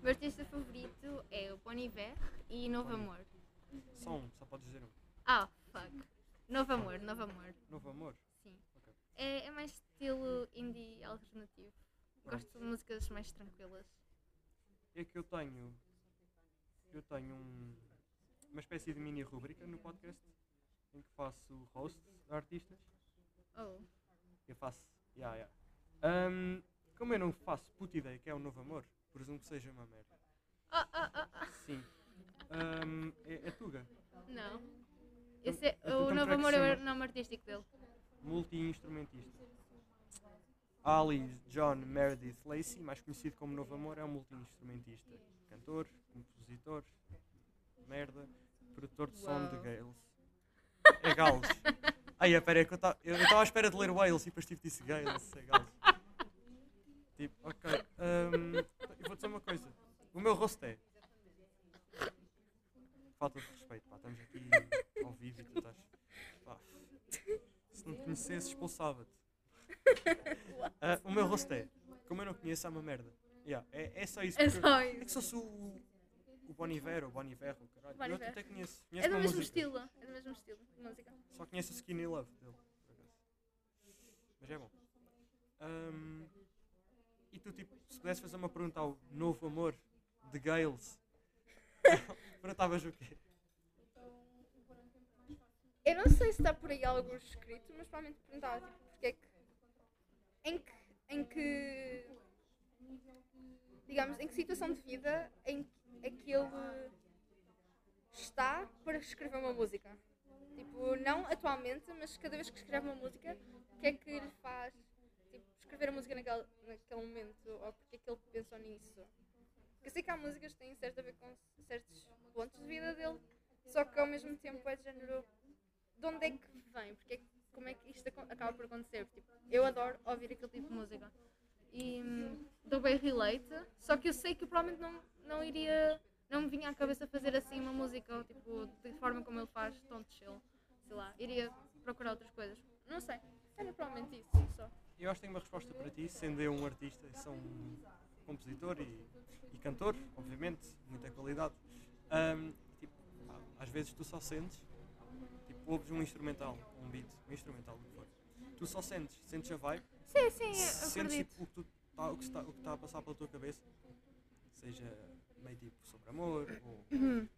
O meu artista favorito é o Bon Iver e Novo Amor. Só um, só podes dizer um. Ah, fuck. Novo Amor, Novo Amor. Novo Amor. Sim. Ok. É, é mais estilo indie alternativo. Pronto. Gosto de músicas mais tranquilas. É que eu tenho. Eu tenho um- uma espécie de mini rubrica no podcast em que faço host de artistas. Oh. Eu faço. Yeah, yeah. Ahm, como eu não faço puta ideia que é o novo amor, presumo que seja uma merda. Ah, ah, ah. Sim. Ahm, é, é Tuga. Não. Esse é, Então, o Novo Amor é o nome artístico dele. multi-instrumentista. Ali John Meredith Lacey, mais conhecido como Novo Amor, é um multi-instrumentista. Cantor, compositor, merda, produtor de som de. Gales. É Gales. Ai, espera, é que eu estava à espera de ler Wales e depois tipo disse Gales, é Gales. Tipo, ok. ahm, eu vou dizer uma coisa. O meu rosto é. Falta de respeito, pá. Estamos aqui ao vivo e tu estás. Pá. Se não te conhecesse, expulsava-te. Ah, o meu rosto é. Como eu não conheço, é uma merda. Yeah, é, é só isso. É porque- só é isso. que sou sou o, o Bon Iver, ou Bon Iver, o caralho. Bon eu Iver. até conheço. conheço É do uma mesmo música. estilo. É do mesmo estilo de música. Só conheço o Skinny Love dele. por acaso. Mas é bom. Ahm, e tu, tipo, se pudesse fazer uma pergunta ao novo amor de Gales, perguntavas o quê? Eu não sei se está por aí algo escrito, mas provavelmente perguntava tipo, é. Em que. Em que. Digamos, em que situação de vida em é que ele está para escrever uma música? Tipo, não atualmente, mas cada vez que escreve uma música, o que é que lhe faz tipo, escrever a música naquele, naquele momento? Ou porque é que ele pensou nisso? Porque eu sei que há músicas que têm certo a ver com certos pontos de vida dele, só que ao mesmo tempo é de género de onde é que vem? Porque é que- como é que isto acaba por acontecer? Tipo, eu adoro ouvir aquele tipo de música e hum, dou bem relate, só que eu sei que provavelmente não, não iria, não me vinha à cabeça fazer assim uma música, tipo, de forma como ele faz, tão chill, sei lá, iria procurar outras coisas. Não sei, era provavelmente isso só. Eu acho que tenho uma resposta para ti, sendo eu um artista, sou um compositor e, e cantor, obviamente, muita qualidade. Ahm, tipo, às vezes tu só sentes, ouves um instrumental, um beat, um instrumental, o que for. Tu só sentes, sentes a vibe, Sim, sim, sentes tipo, o, que tá, está, o que está a passar pela tua cabeça, seja meio tipo sobre amor, ou, Uhum.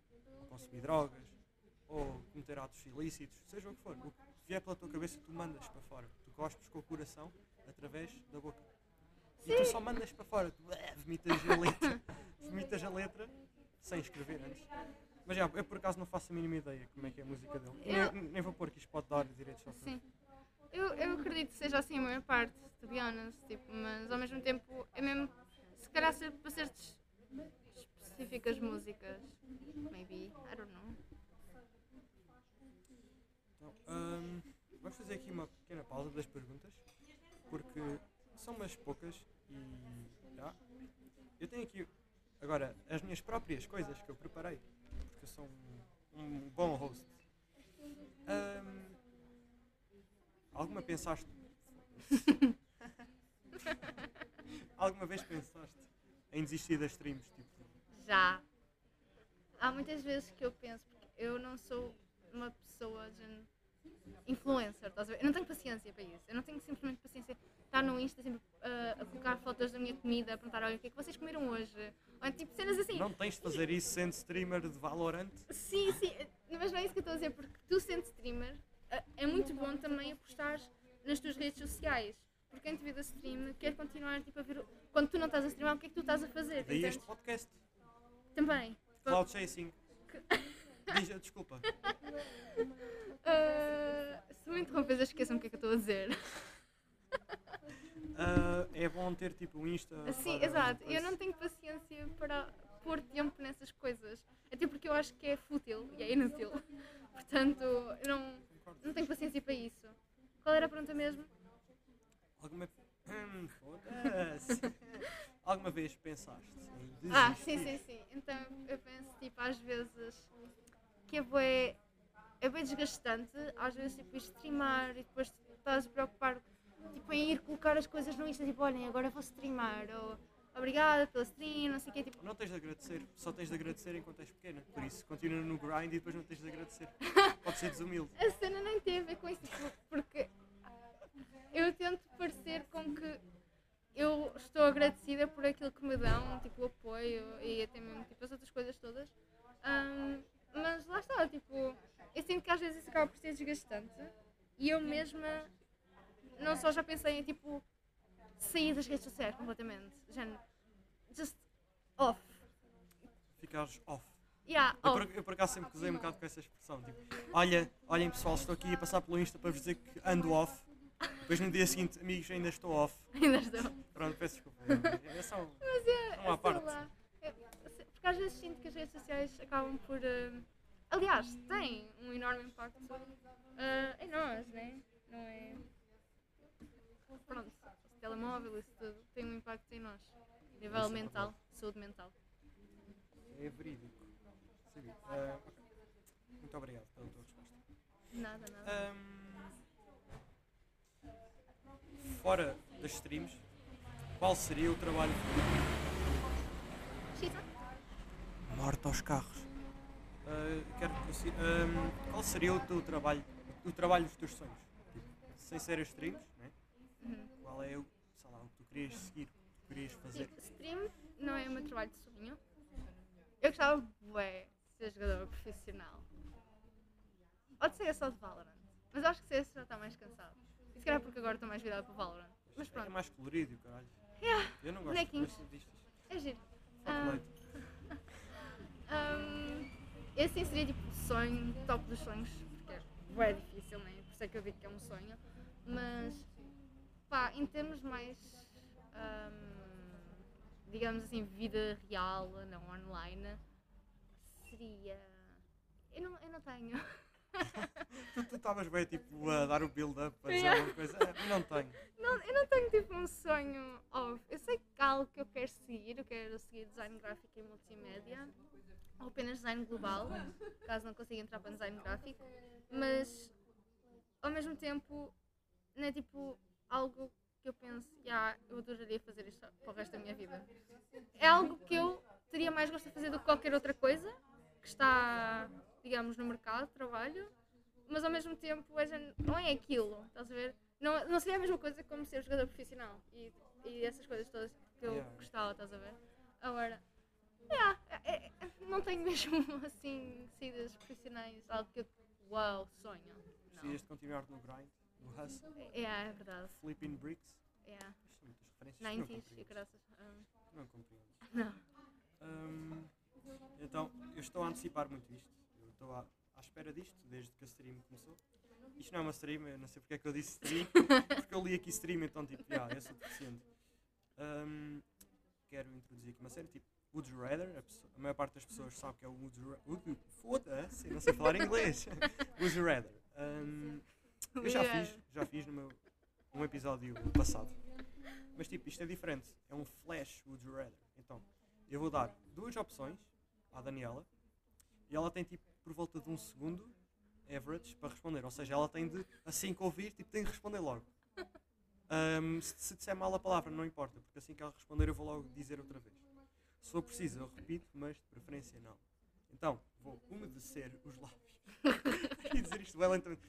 ou consumir drogas, ou cometer atos ilícitos, seja o que for. O que vier pela tua cabeça, tu mandas para fora. Tu cospes com o coração através da boca. E tu só mandas para fora, tu eh, vomitas a letra, vomitas a letra sem escrever antes. Mas já, eu por acaso não faço a mínima ideia como é que é a música dele. Eu- Nem, nem vou pôr que isto pode dar direitos ao Sim. Eu, eu acredito que seja assim a maior parte, to be honest, tipo, mas ao mesmo tempo é mesmo, se calhar ser para certas específicas músicas, maybe, I don't know. Então, hum, vamos fazer aqui uma pequena pausa das perguntas, porque são umas poucas e já. Eu tenho aqui agora as minhas próprias coisas que eu preparei, porque eu sou um, um bom host. Hum, alguma pensaste? alguma vez pensaste em desistir das streams? Tipo, Já. Há muitas vezes que eu penso, porque eu não sou uma pessoa de influencer, estás a ver? Eu não tenho paciência para isso. Eu não tenho simplesmente paciência de estar no Insta sempre uh, a colocar fotos da minha comida, a perguntar, olha, o que é que vocês comeram hoje? Ou tipo cenas assim. não tens de fazer isso sendo streamer de Valorant? Sim, sim, mas não é isso que eu estou a dizer, porque tu sendo streamer, eh, é muito bom também apostar nas tuas redes sociais. Porque quem te vê da stream quer continuar tipo, a ver. Quando tu não estás a streamar, o que é que tu estás a fazer? Daí este podcast, Também. Cloud Chasing. Diz, desculpa. eh, se me interrompes, esqueçam o que é que eu estou a dizer. Ah, é bom ter tipo um Insta. Sim, para- exato. Eu não tenho paciência para pôr tempo nessas coisas. Até porque eu acho que é fútil e é inútil. Portanto, eu não, não tenho paciência para isso. Qual era a pergunta mesmo? Alguma. Alguma vez pensaste em desistir? Ah, sim, sim, sim. Então eu penso, tipo, às vezes que é é bem desgastante, às vezes, tipo, streamar e depois estás a preocupar, tipo, em ir colocar as coisas no Insta, tipo, olhem, agora vou streamar, ou obrigada pela stream, não sei o quê, tipo, Não tens de agradecer, só tens de agradecer enquanto és pequena. Por isso, continua no grind e depois não tens de agradecer. Pode ser desumilde. a cena nem tem a ver com isso, tipo, porque eu tento parecer com que eu estou agradecida por aquilo que me dão, tipo, o apoio e até mesmo tipo, as outras coisas todas. Ahm, mas lá está, tipo, eu sinto que às vezes isso acaba por ser desgastante e eu mesma não só já pensei em tipo sair das redes sociais completamente. Já just off. Ficares off. Yeah, Eu off. por, eu por acaso sempre usei um bocado com essa expressão. Tipo, olha, olhem pessoal, estou aqui a passar pelo Insta para vos dizer que ando off. Depois no dia seguinte, amigos, ainda estou off. Ainda estou. Pronto, peço desculpa. É só. Mas é, Não há sei parte. lá. É, porque às vezes sinto que as redes sociais acabam por. eh, aliás, têm um enorme impacto eh, em nós, né? Não é? Pronto, o telemóvel, isso tudo tem um impacto em nós. Isso Nível é mental, saúde mental. É verídico. Sabia. Ah, ok. Muito obrigado pela tua resposta. Nada, nada. Ahm, fora das streams, qual seria o trabalho Chita? Morte aos carros. Ah, quero que você- ahm, qual seria o teu trabalho, o trabalho dos teus sonhos? Tipo, sem ser as streams, né? Uhum. qual é o, sei lá, o que tu querias seguir, o que tu querias fazer? Tipo, stream não é o meu trabalho de sonho. Eu gostava bué de ser jogador profissional. Pode ser só de Valorant. Mas acho que ser esse já está mais cansado. E se calhar porque agora estou mais virada para Valorant. Mas É pronto, mais colorido, caralho. Yeah. Eu não gosto Bonequinhos. é giro. Ah. Hum, esse sim seria tipo sonho, top dos sonhos, porque é bué difícil, né? Por isso é que eu digo que é um sonho. Mas, pá, em termos mais, hum, digamos assim, vida real, não online, seria. Eu não, eu não tenho. Tu estavas bem tipo a dar o build-up a dizer alguma coisa. Ah, não tenho. Não, eu não tenho tipo um sonho off. Eu sei que há algo que eu quero seguir, eu quero seguir design gráfico e multimédia, ou apenas design global, caso não consiga entrar para design gráfico, mas ao mesmo tempo não é tipo algo que eu penso, já, eu adoraria fazer isto para o resto da minha vida. É algo que eu teria mais gosto de fazer do que qualquer outra coisa que está, digamos, no mercado de trabalho, mas ao mesmo tempo é não é aquilo, estás a ver? Não, não seria a mesma coisa como ser jogador profissional e, e essas coisas todas que eu Yeah. gostava, estás a ver? Agora, yeah, é- é- não tenho mesmo assim saídas profissionais, algo que eu, uau, sonho. Precisas de continuar no grind, no hustle, É, é verdade. flipping bricks. Yeah. Isto são muitas referências que não 90s e graças. Um, Não compreendes. não. Hum, então, eu estou a antecipar muito isto. Eu estou à, à espera disto desde que a stream começou. Isto não é uma stream, eu não sei porque é que eu disse stream, porque eu li aqui stream, então tipo, yeah, é suficiente. Hum, quero introduzir aqui uma série tipo Would You Rather. A, pessoa- a maior parte das pessoas sabe que é o Would You Rather. Foda-se, não sei falar inglês. Would You Rather. Hum, eu já fiz, já fiz no meu um episódio passado. Mas tipo, isto é diferente. É um flash Would You Rather. Então, eu vou dar duas opções à Daniela e ela tem tipo por volta de um segundo average para responder. Ou seja, ela tem de, assim que ouvir, tipo, tem de responder logo. Ahm, se, se disser mal a palavra, não importa, porque assim que ela responder, eu vou logo dizer outra vez. Se for preciso, eu repito, mas de preferência não. Então, vou umedecer os lábios. e dizer isto bem lentamente.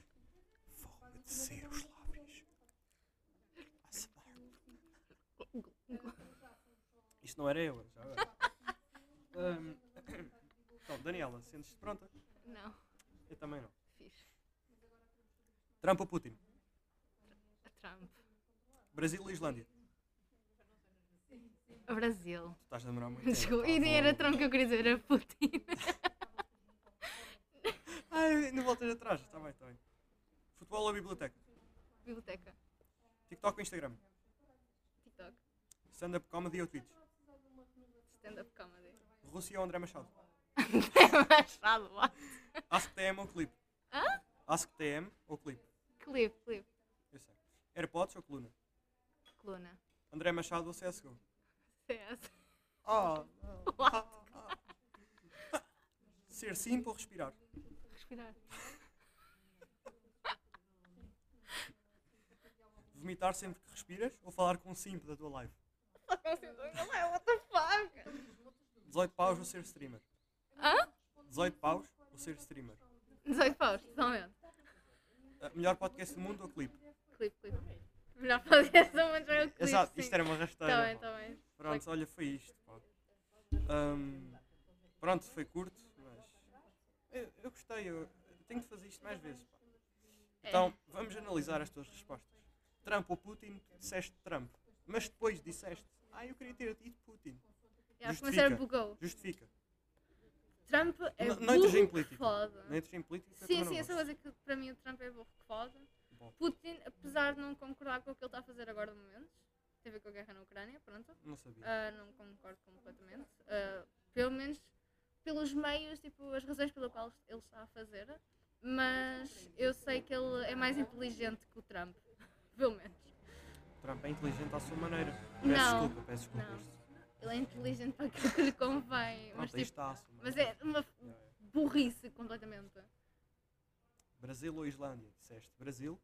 Vou umedecer os lábios. ASMR. Isto não era eu, já agora. Ahm, então, Daniela, sentes-te pronta? Não, Eu também não. fiz. Trump ou Putin? A Trump. Brasil ou Islândia? Brasil. Tu estás a demorar muito. Desculpa, e nem era Trump que eu queria dizer, era Putin. Ai, não voltas atrás, está bem, está bem. Futebol ou biblioteca? Biblioteca. TikTok ou Instagram? TikTok. Stand-up comedy ou Twitch? Stand-up comedy. Rússia ou André Machado? Machado, what? Ask TM ou clipe? Hã? Ask TM ou clipe? Clip, clip. Eu sei. AirPods ou coluna? Coluna. André Machado ou CSGO? Ah, não. What? Ah, ah. Ser simples ou respirar? Respirar. Vomitar sempre que respiras ou falar com um simp da tua live? Só consigo. Não é 18 paus ou ser streamer? Hã? 18 paus ou ser streamer? 18 paus, totalmente. Melhor podcast do mundo ou clipe? Clipe, clipe. Já fazer essa clipe. Exato, sim. isto era uma rasteira. Tá bem, tá bem. Pronto, olha, foi isto. Ahm, pronto, foi curto, mas. Eu, eu gostei, eu, eu tenho de fazer isto mais vezes. pá. É. Então, vamos analisar as tuas respostas. Trump ou Putin, tu disseste Trump. Mas depois disseste, ah, eu queria ter dito Putin. Já, justifica. começar bugou. Justifica. Trump é Não- burro não entras em que política. foda. Nem entras em política, Sim, sim, não essa coisa que para mim o Trump é burro que foda. Putin, apesar de não concordar com o que ele está a fazer agora no momento, tem a ver com a guerra na Ucrânia, pronto. não sabia. Ah, não concordo completamente. Ah, pelo menos pelos meios, tipo, as razões pelo qual ele está a fazer. Mas eu sei que ele é mais inteligente que o Trump. Pelo menos. Trump é inteligente à sua maneira. Peço Não, desculpa, peço desculpa. Ele é inteligente para aquilo que lhe convém. Mas, Pronto, aí tipo, está mas é uma burrice completamente. Brasil ou Islândia? Disseste Brasil.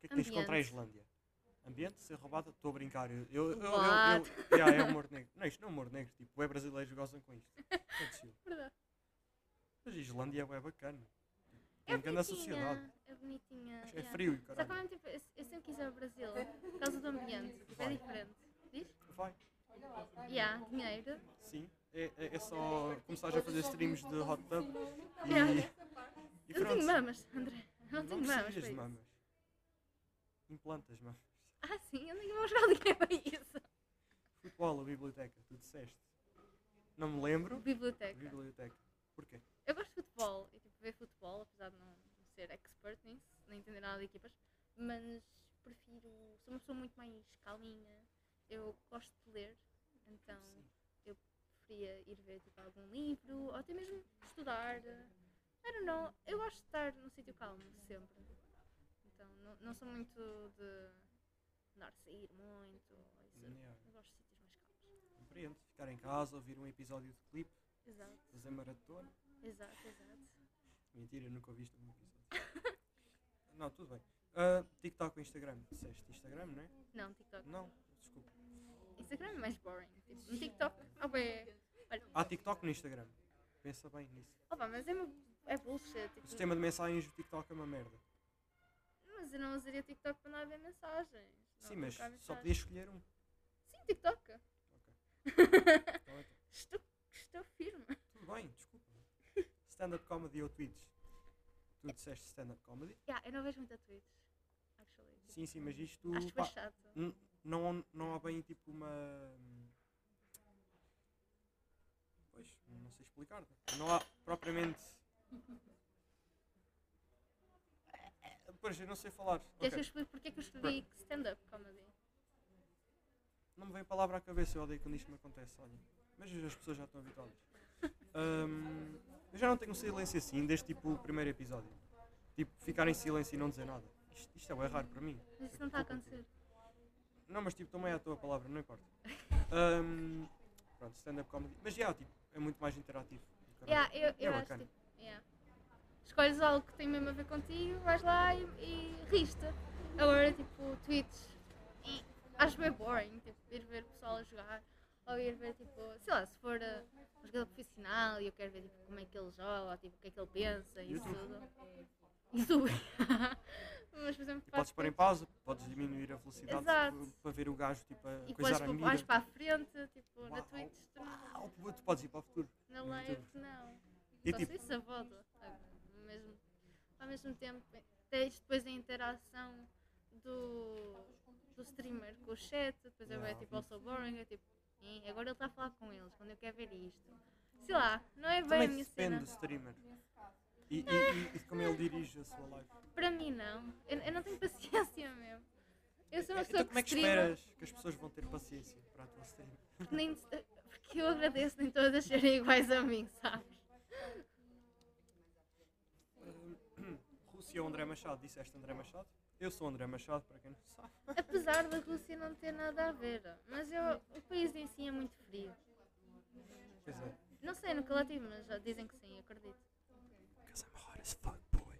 O que é que tens contra a. Islândia? Ambiente, ser roubada? Estou a brincar. Eu, eu, eu, eu, eu- yeah, é humor negro. Não, isto não é humor negro. Tipo, é brasileiros gozam com isto. É. Verdade. Mas a Islândia é bacana. É Tem grande sociedade. É bonitinha. É yeah. frio e Só que ao caralho. mesmo tempo, eu, eu sempre quis ir ao Brasil. Por causa do ambiente. Tipo, é Vai. diferente. Diz? Vai, Yeah, dinheiro. sim. É, é, é só começares a fazer streams de hot tub e, Yeah. e Eu não tenho mamas, André. Eu não Não tenho mamas. precisas de isso. Mamas. Implantas mamas. Ah, sim, eu não ia buscar dinheiro para isso. Futebol ou biblioteca? Tu disseste. Não me lembro. Biblioteca. Biblioteca. Porquê? Eu gosto de futebol e tipo, ver futebol, apesar de não ser expert nisso, nem entender nada de equipas, mas prefiro. Sou uma pessoa muito mais calminha. Eu gosto de ler, então Sim. preferia ir ver tipo, algum livro ou até mesmo estudar. I don't know. Eu gosto de estar num sítio calmo sempre. Não, não sou muito de andar a sair muito. Isso. Yeah. Eu gosto de sítios mais calmos. Compreendo. Ficar em casa, ouvir um episódio de clipe, Exato, fazer maratona. exato, exato. Mentira, nunca ouviste um episódio. não, tudo bem. Ah, TikTok ou Instagram? Disseste Instagram, não é? Não, TikTok. Não, desculpa. Instagram é mais boring. Tipo, no TikTok, bem, Há TikTok no Instagram. Pensa bem nisso. opa, mas é, é bullshit. O Tipo, sistema de mensagens do TikTok é uma merda. Mas eu não usaria TikTok para andar a ver mensagens. Não, Sim, mas trocar só mensagens. podias escolher um. Sim, TikTok. Então, então, Estou, estou firme. tudo bem, desculpa. Stand-up comedy ou tweets? Tu disseste stand-up comedy? Yeah, eu não vejo muita Twitch, actually. Sim, sim, mas isto. Acho pá, chato. não, não há bem tipo uma. Pois, não sei explicar. Não há propriamente. Pois, eu não sei falar. Que eu Ok. explique porque é que eu escolhi stand-up comedy? Não me vem palavra à cabeça, eu odeio quando isto me acontece, olha. Mas as pessoas já estão habituadas. Ahm, eu já não tenho um silêncio assim desde tipo o primeiro episódio. Tipo, ficar em silêncio e não dizer nada. Isto, isto é bem raro para mim. Mas isso não está a acontecer. Não, mas tipo, também é a tua palavra, não importa. Ahm, pronto, stand-up comedy. Mas já, tipo, é muito mais interativo. Yeah, eu, eu É acho bacana. tipo, yeah. Escolhes algo que tem mesmo a ver contigo, vais lá e, e riste. Agora, tipo, tweets. E acho bem boring, tipo, ir ver o pessoal a jogar. Ou ir ver, tipo, sei lá, se for uh, um jogador profissional e eu quero ver tipo, como é que ele joga, ou, tipo, o que é que ele pensa e isso tudo. YouTube. Mas, por exemplo, E podes pôr em pausa, podes diminuir a velocidade Exato. para ver o gajo tipo, a e coisar a tipo, mira. vais para a frente, tipo, na Uau. Twitch, tu não- Uau, tu podes ir para o futuro. na live, não. E tipo, isso aboda. Ao mesmo, ao mesmo tempo, tens depois a interação do, do streamer com o chat, depois é tipo, also boring, é tipo, "Ih, agora ele está a falar com eles, quando eu quero ver isto. Sei lá, não é bem também a minha depende do streamer. E, e, e- de como ele dirige a sua live. Para mim, não. Eu, eu não tenho paciência mesmo. Eu sou uma Então pessoa como é que streama, esperas que as pessoas vão ter paciência para a tua stream? porque, nem, porque eu agradeço nem todas serem iguais a mim, sabes? Hum, Rússia ou André Machado? Disseste André Machado? Eu sou André Machado, para quem não sabe. Apesar da Rússia não ter nada a ver. Mas eu, o país em si é muito frio. Pois é. Não sei no coletivo, mas já dizem que sim, acredito. Because I'm hot as fuck, boy.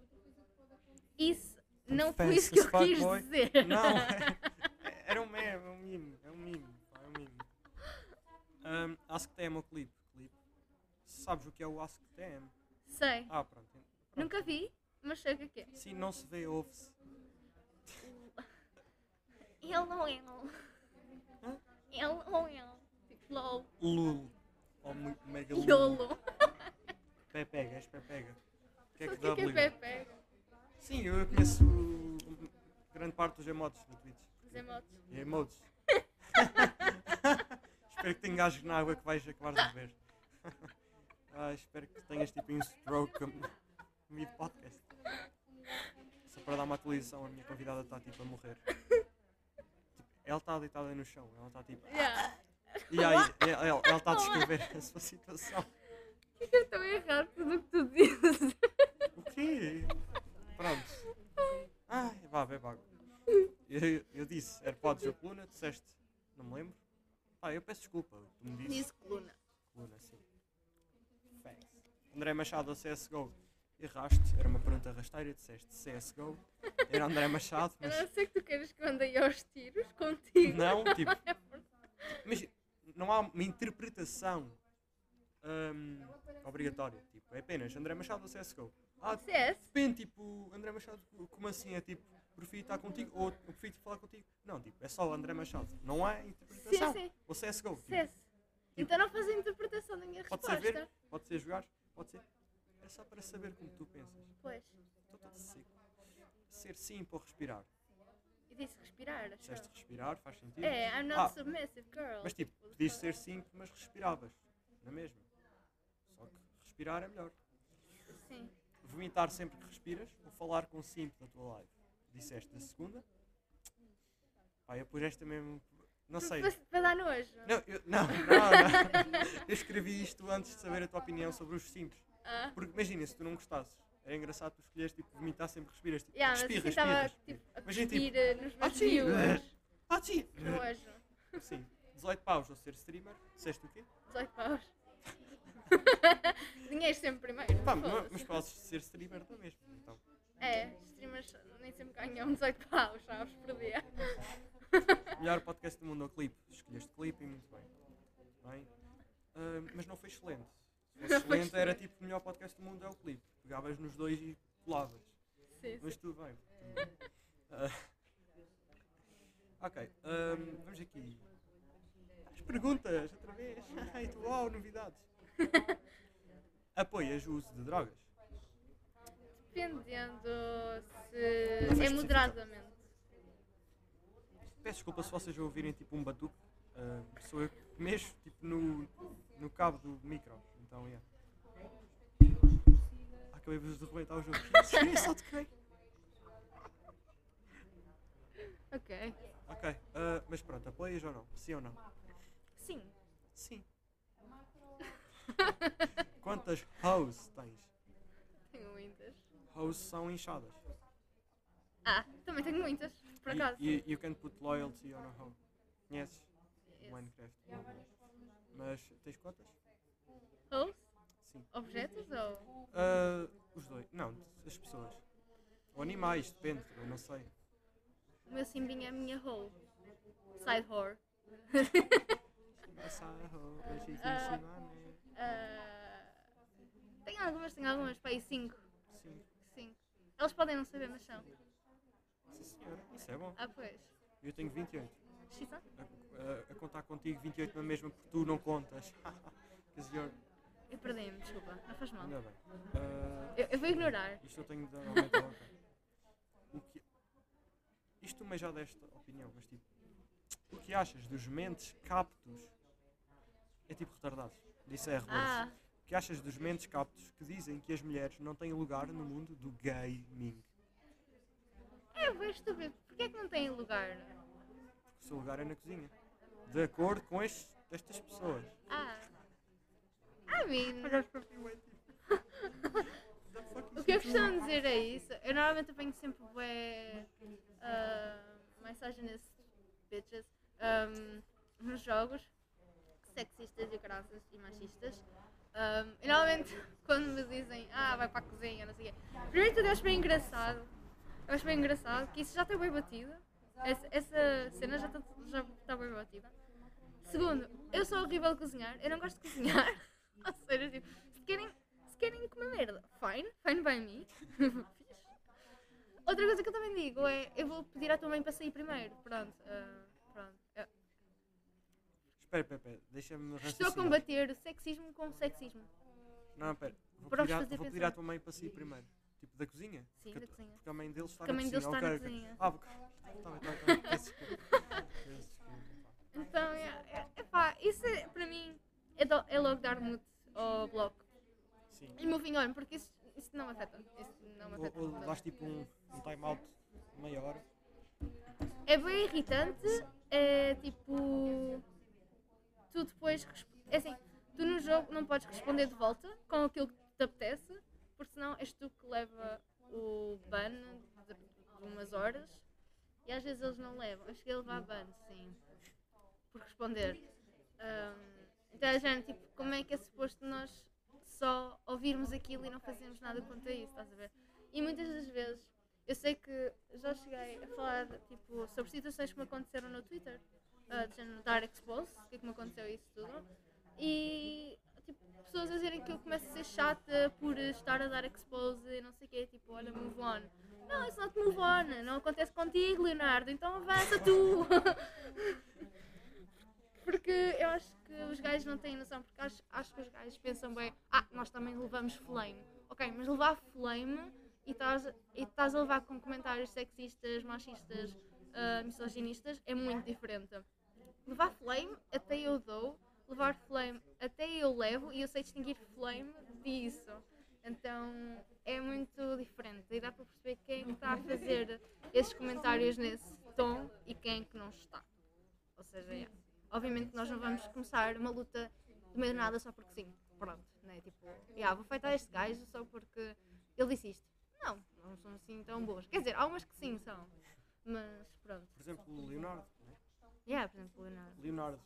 Isso não foi isso que eu quis boy. dizer. Não, é- era um meme, é um mime, é um mime, pá, é um mime. Um, Ask Them o clipe. clipe. Sabes o que é o Ask Them? Sei. Ah, pronto. pronto. Nunca vi, mas sei o que é que é. Sim, não se vê, ouve-se. Ele ou ele. Hã? Ele ou ele. Tipo, LOL. Lul. Ou mu- mega lul. YOLO. Pepega, és pepega. O que é que o que é que W? é Pepe? Sim, eu conheço grande parte dos emotes no Twitch. Os emotes. E emotes. espero que te engasgues na água que vais acabar de beber. ah, espero que tenhas tipo um stroke no meio do podcast. Só para dar uma atualização, a minha convidada está tipo a morrer. Tipo, ela está deitada no chão, ela está tipo. Yeah. E aí, ela, ela- ela está a descrever a sua situação. Por que eu estou a errar tudo o que tu dizes? O quê? Pronto. Ai, vá, bebe água. Eu, eu disse AirPods ou coluna, disseste, não me lembro. Ah, eu peço desculpa, tu me disse. Disse coluna. Coluna, sim. Facts. André Machado CSGO? Erraste, era uma pergunta rasteira, disseste CSGO. Era André Machado, Eu mas não sei que tu queres que eu andei aos tiros contigo. não, tipo. Mas não há uma interpretação hum, obrigatória. Tipo, é apenas André Machado ou CSGO. Ah, CS? depende, tipo, André Machado, como assim? É tipo, prefiro estar contigo ou eu prefiro falar contigo? Não, tipo, é só André Machado. Não há interpretação. Sim, sim. Ou CSGO. Tipo, CS. Então não faz a interpretação da minha Pode ser resposta. ver, pode ser jogar, pode ser. É só para saber como tu pensas. Pois. Estou todo seco. Ser respirar. E disse respirar, achou? Disseste respirar, faz sentido. É, I'm not Ah, submissive, girl. Mas tipo, podias ser sim, mas respiravas. Na mesma. Só que respirar é melhor. Sim. Vomitar sempre que respiras ou falar com sim da tua live. Disseste da segunda. Pá, eu pus esta mesmo. Não sei. Para dar nojo. Não, eu, não, não, não. Eu escrevi isto antes de saber a tua opinião sobre os simples. Ah. Porque imagina, se tu não gostasses, era engraçado tu escolheres tipo vomitar sempre que respiras. Tipo, Yeah, mas respira, assim estava respira, tipo, a Imagina, cuspir tipo, nos meus viewers. Ah, sim! Nojo. Sim. 18 paus ou ser streamer. Disseste o quê? 18 paus. Dinheiro sempre primeiro. Pá, foda-se. mas podes ser streamer da mesma. Então. É, streamers nem sempre ganham 18 paus, sabes, por dia. Melhor podcast do mundo ao clipe. Escolheste clipe e muito bem. bem. Ah, mas não foi excelente. Excelente, era tipo o melhor podcast do mundo é o clipe. Pegavas nos dois e colavas. Sim, Mas sim. tudo bem. Ah, ok, ahm, vamos aqui. As perguntas, outra vez. Ai, tu, uau, novidades. Apoias o uso de drogas? Dependendo se é moderadamente. Peço desculpa se vocês ouvirem tipo um batuque. ah, sou eu que mexo tipo no, no cabo do micro. Então, é. Acabei de arrebentar o jogo. Sim, só toquei. Ok. Ok, ah, mas pronto, apoias ou não? Sim ou não? Sim. Sim. Quantas hoes tens? Tenho muitas. Hoes são inchadas. Ah, também tenho muitas, por acaso. You, you, you can put loyalty on a hoe. Conheces? Yes. Minecraft. Mas tens quantas? Hosts? Sim. Objetos ou. Ah, os dois. Não, as pessoas. Ou animais, depende, eu não sei. O meu simbinho é a minha hole. Side whore. Né? Ah, tenho algumas, tenho algumas, para aí 5. Sim, 5. Elas podem não saber, mas são. sim senhora, isso é bom. Ah, pois. Eu tenho 28. Xisa? A, a- a contar contigo 28 na mesma porque tu não contas. Because you're... Eu perdi-me, desculpa, não faz mal. Ainda bem. Ah, Eu, eu vou ignorar. Isto eu tenho de aumentar ok. o que Isto também já deste opinião, mas tipo, o que achas dos mentes captos? É tipo retardados. Disse R. Ah, O que achas dos mentes captos que dizem que as mulheres não têm lugar no mundo do gaming? é bem estúpido. Porquê é que não tem lugar? Porque o seu lugar é na cozinha. De acordo com este, estas pessoas. Ah. Fuck is o que eu costumo dizer é isso. Eu normalmente apanho sempre bué uh, misogynist bitches um, nos jogos, sexistas e graças e machistas. Um, e normalmente quando me dizem, ah, vai para a cozinha, não sei o quê. Primeiro tudo eu acho bem engraçado. Eu acho bem engraçado que isso já está bem batido. Essa, essa cena já está, já está bem batida. Segundo, eu sou horrível a cozinhar, eu não gosto de cozinhar. Ou seja, tipo, se querem, se querem comer merda, fine, fine by me. Outra coisa que eu também digo é, eu vou pedir à tua mãe para sair primeiro. Pronto, ah, pronto. Eu Espera, espera, espera. Deixa-me estou a combater o sexismo com o sexismo. Não, espera. Vou pedir, à, fazer vou pedir à tua mãe para sair primeiro. Tipo, da cozinha? Sim, porque, da cozinha. Porque a mãe deles está Porque a na mãe cozinha. deles está na cozinha. Ah, porque... Tá bem, tá bem, tá bem. Peço desculpa. Peço desculpa. Então, é, é, epá, isso é, para mim é, do- é logo dar mute ao bloco. Sim. E moving on, porque isso, isso não afeta. Isso não afeta. Ou, ou dás tipo um, um time-out maior. É bem irritante, é tipo. Tu depois. É assim, tu no jogo não podes responder de volta com aquilo que te apetece, porque senão és tu que leva o ban de, de umas horas e às vezes eles não levam. Eu cheguei a levar ban, sim, por responder. Ahm, então é tipo, como é que é suposto nós só ouvirmos aquilo e não fazermos nada quanto a isso, estás a ver? E muitas das vezes eu sei que já cheguei a falar tipo, sobre situações que me aconteceram no Twitter, uh, de género dar expose, que é que me aconteceu isso tudo, e tipo, pessoas a dizerem que eu começo a ser chata por estar a dar expose e não sei o quê, tipo, olha, move on. Não, isso não te move on, não acontece contigo, Leonardo, então avança tu! porque eu acho que os gajos não têm noção, porque acho, acho que os gajos pensam bem, ah, nós também levamos flame. Ok, mas levar flame e estás, e a levar com comentários sexistas, machistas, ah, misoginistas é muito diferente. Levar flame até eu dou, levar flame até eu levo e eu sei distinguir flame disso. Então é muito diferente e dá para perceber quem é que está a fazer esses comentários nesse tom e quem é que não está. Ou seja, yeah. Obviamente que nós não vamos começar uma luta do meio do nada só porque sim. Pronto, né? Tipo, yeah, vou feitar este gajo só porque ele disse isto. Não, não são assim tão boas. Quer dizer, há umas que sim são. Mas pronto. Por exemplo, o Leonardo. Né? Yeah, por exemplo, o Leonardo. Leonardo.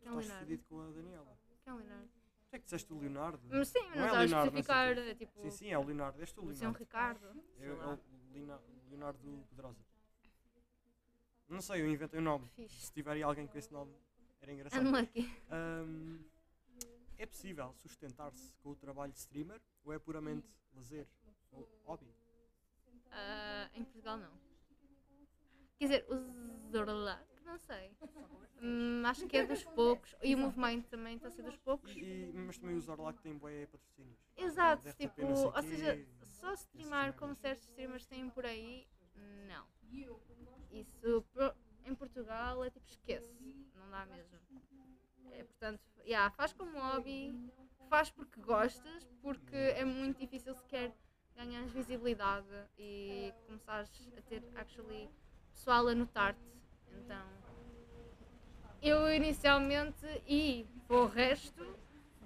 Quem é Estás o Leonardo? fedido com a Daniela. Quem é o Leonardo? Tu é que disseste o Leonardo? Mas sim, mas Não não é sei especificar, quê. tipo, Sim, sim, é o Leonardo. O se é um Leonardo. Ricardo. É, é o Leonardo Pedrosa. Não sei, eu inventei o nome. Fixe. Se tiver aí alguém com esse nome, era engraçado. Unlucky. Ahm, é possível sustentar-se com o trabalho de streamer ou é puramente lazer ou hobby? Ah, em Portugal não. Quer dizer, o Zorlac, não sei. Hum, acho que é dos poucos. E o Movimento também está a ser dos poucos. E, e- mas também os Orlac têm boé patrocínios. Exato, tipo, ou seja, só streamar género. como certos streamers têm por aí, não. Isso em Portugal é tipo esquece, não dá mesmo. É, portanto, yeah, faz como hobby, faz porque gostas, porque é muito difícil sequer ganhar visibilidade e começares a ter actually pessoal a notar-te. Então, eu inicialmente e para o resto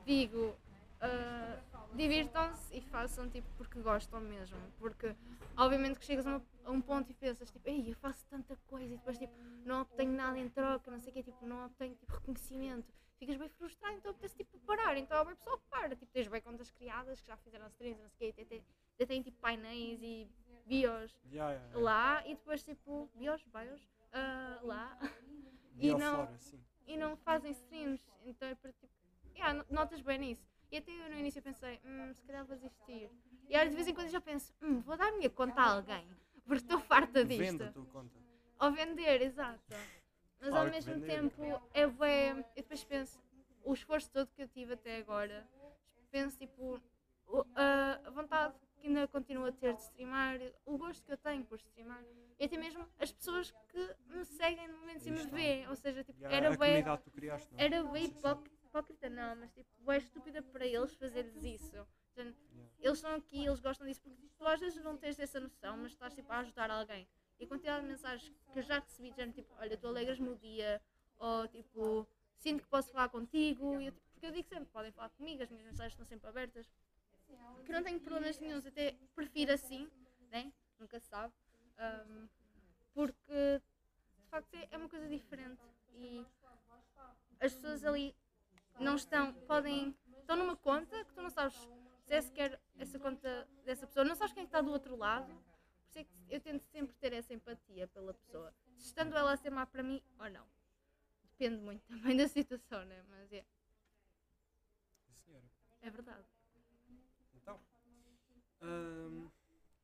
digo ah, divirtam-se e façam tipo porque gostam mesmo. Porque obviamente que chegas a, uma- a um ponto e pensas tipo, ei, eu faço tanta coisa e depois tipo não obtenho nada em troca, não sei o quê, tipo, não obtenho tipo, reconhecimento. Ficas bem frustrado, então apetece tipo parar. Então pessoal que para, tipo, tens bem contas criadas que já fizeram streams, não sei o quê, até, até têm tipo painéis e bios Yeah, yeah, yeah. lá e depois tipo bios, bios, ah, lá e não- fora, e não fazem streams. Então é para tipo. Yeah, no- notas bem nisso. E até eu no início pensei, hum, se calhar vou desistir. E às de vez em quando já penso, hum, vou dar a minha conta a alguém, porque estou farta disto. Venda a tua conta. Ou vender, exato. Mas Claro ao que mesmo vender. tempo é bem. Eu depois penso, o esforço todo que eu tive até agora, penso tipo, a vontade que ainda continuo a ter de streamar, o gosto que eu tenho por streamar, e até mesmo as pessoas que me seguem no momento e Aí me veem. Ou seja, tipo, era bem. que é? Era bem sim. Hipó- hipócrita, não, mas tipo, é estúpida para eles fazer-lhes isso. Eles estão aqui, eles gostam disso, porque tu às vezes não tens essa noção, mas estás tipo, a ajudar alguém. E a quantidade de mensagens que eu já recebi, tipo, olha, tu alegras-me o dia, ou tipo, sinto que posso falar contigo, eu, tipo, porque eu digo sempre, podem falar comigo, as minhas mensagens estão sempre abertas. Que não tenho problemas nenhums, até prefiro assim, né? Nunca se sabe. Ahm, porque de facto é é uma coisa diferente e as pessoas ali não estão, podem, estão numa conta que tu não sabes se é sequer essa conta dessa pessoa, não sabes quem é está do outro lado, por isso é que eu tento sempre ter essa empatia pela pessoa, estando ela a ser má para mim ou não. depende muito também da situação, né? Mas é, senhora. é verdade. Então, hum,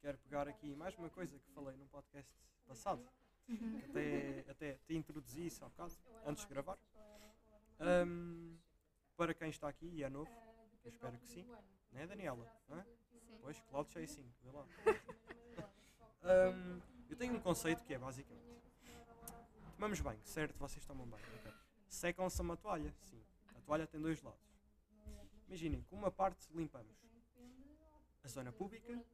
quero pegar aqui mais uma coisa que falei num podcast passado. que até, até te introduzi isso há bocado, antes de gravar. Hum, para quem está aqui e é novo, eu espero que sim, não é Daniela? Não é? Sim. Pois, cloud chasing, vê lá. Hum, eu tenho um conceito que é basicamente: tomamos banho, certo? Vocês tomam banho, ok? Secam-se uma toalha, sim. A toalha tem dois lados. Imaginem, com uma parte limpamos a zona pública,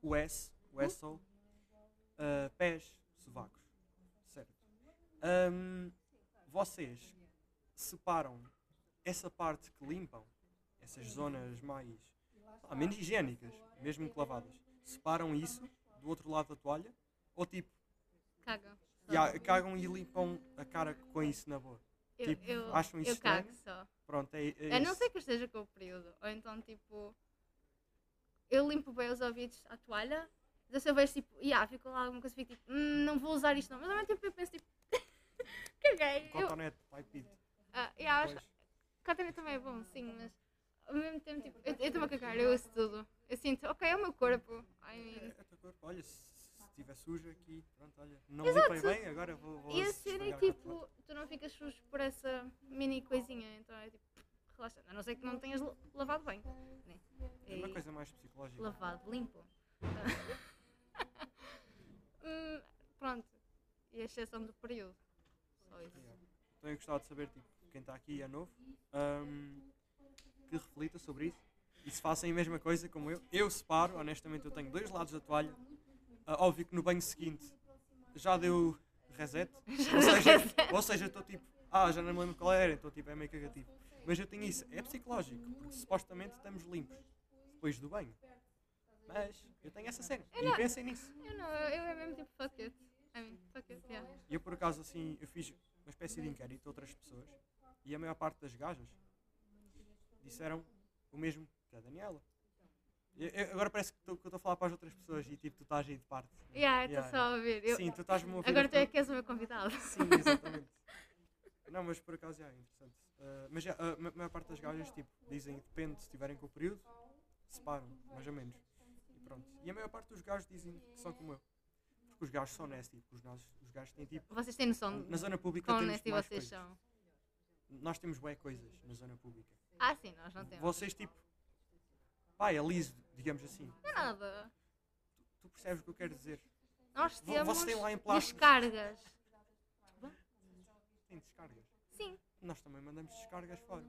o S, o asshole, uh, pés, sovacos, certo? Hum, vocês separam essa parte que limpam, essas zonas mais ah, menos higiênicas, mesmo que lavadas, separam isso do outro lado da toalha ou tipo, Cagam. ya, cagam e limpam a cara com isso na boa. Eu, tipo, eu, acham isso eu cago estranho? só. Pronto, é, é A não ser que eu esteja com o período. Ou então, tipo, eu limpo bem os ouvidos à toalha. Então, se eu vejo, tipo, yeah, ficou lá alguma coisa, fico tipo, "Hum, não vou usar isto não. Mas ao mesmo tempo eu penso, tipo, caguei. Eu, Cotonete, pai pito. ah, yeah, acho, Cotonete também é bom, sim, mas ao mesmo tempo, tipo, eu estou-me a cagar, eu uso tudo. Eu sinto, ok, é o meu corpo. I É, mean, é o teu corpo. Olha, se estiver sujo aqui, pronto, olha, não me limpei bem, agora vou. vou E a cena é tipo, tu não ficas sujo por essa mini coisinha, então é tipo, relaxante. A não ser que não tenhas la- lavado bem. Né? É uma coisa mais psicológica. lavado, limpo. Hum, pronto. E a exceção do período. Só isso. Yeah. Eu gostava de saber, tipo, quem está aqui é novo, hum, que reflita sobre isso e se façam a mesma coisa como eu. Eu separo, honestamente, eu tenho dois lados da toalha. Ah, óbvio que no banho seguinte já deu reset, ou seja, ou seja, estou tipo, ah, já não me lembro qual era, então tipo, é meio cagativo. Mas eu tenho isso, é psicológico, porque supostamente estamos limpos depois do banho. Mas eu tenho essa cena, e pensem nisso. Eu não, eu é mesmo tipo fuck it. I mean, fuck it, yeah. E eu por acaso assim, eu fiz uma espécie de inquérito a outras pessoas e a maior parte das gajas disseram o mesmo que a Daniela. Eu- eu- agora parece que eu estou a falar para as outras pessoas e tipo, tu estás aí de parte. Yeah, estou Yeah, só a ouvir. Eu, Sim, tu estás-me a ouvir. agora tu é que és o meu convidado. Sim, exatamente. Não, mas por acaso é interessante. Ah, mas já, a ma- maior parte das gajas tipo, dizem depende se estiverem com o período, separam, mais ou menos. E pronto. E a maior parte dos gajos dizem que são como eu. Porque os gajos são nasty, porque os, nossos, os gajos têm tipo. Vocês têm noção Na zona pública quão temos nasty vocês coisas. são? Nós temos bué coisas na zona pública. Ah, sim, nós não temos. Vocês tipo. Pá, é liso, digamos assim. Não é nada. Tu percebes o que eu quero dizer? Nós temos vocês têm lá em descargas. Tem descargas. Sim. Nós também mandamos descargas fora.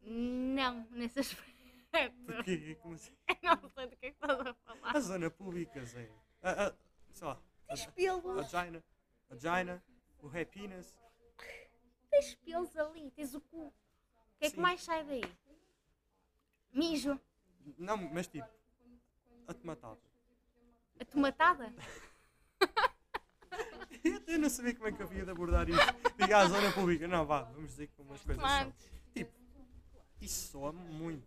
Não, nesse aspecto. Porquê? Como assim? não sei do que é que estás a falar. A zona pública, Zé. A, a, sei lá. A, a pelos. vagina. A vagina. O happiness. Tens pelos ali, tens o cu. O que é que Sim. mais sai daí? Mijo. Não, mas tipo. A tomatada. A tomatada? Eu não sabia como é que havia de abordar isto. Diga a zona pública. Não, vá, vamos dizer como as coisas são. Tipo, isso soa muito.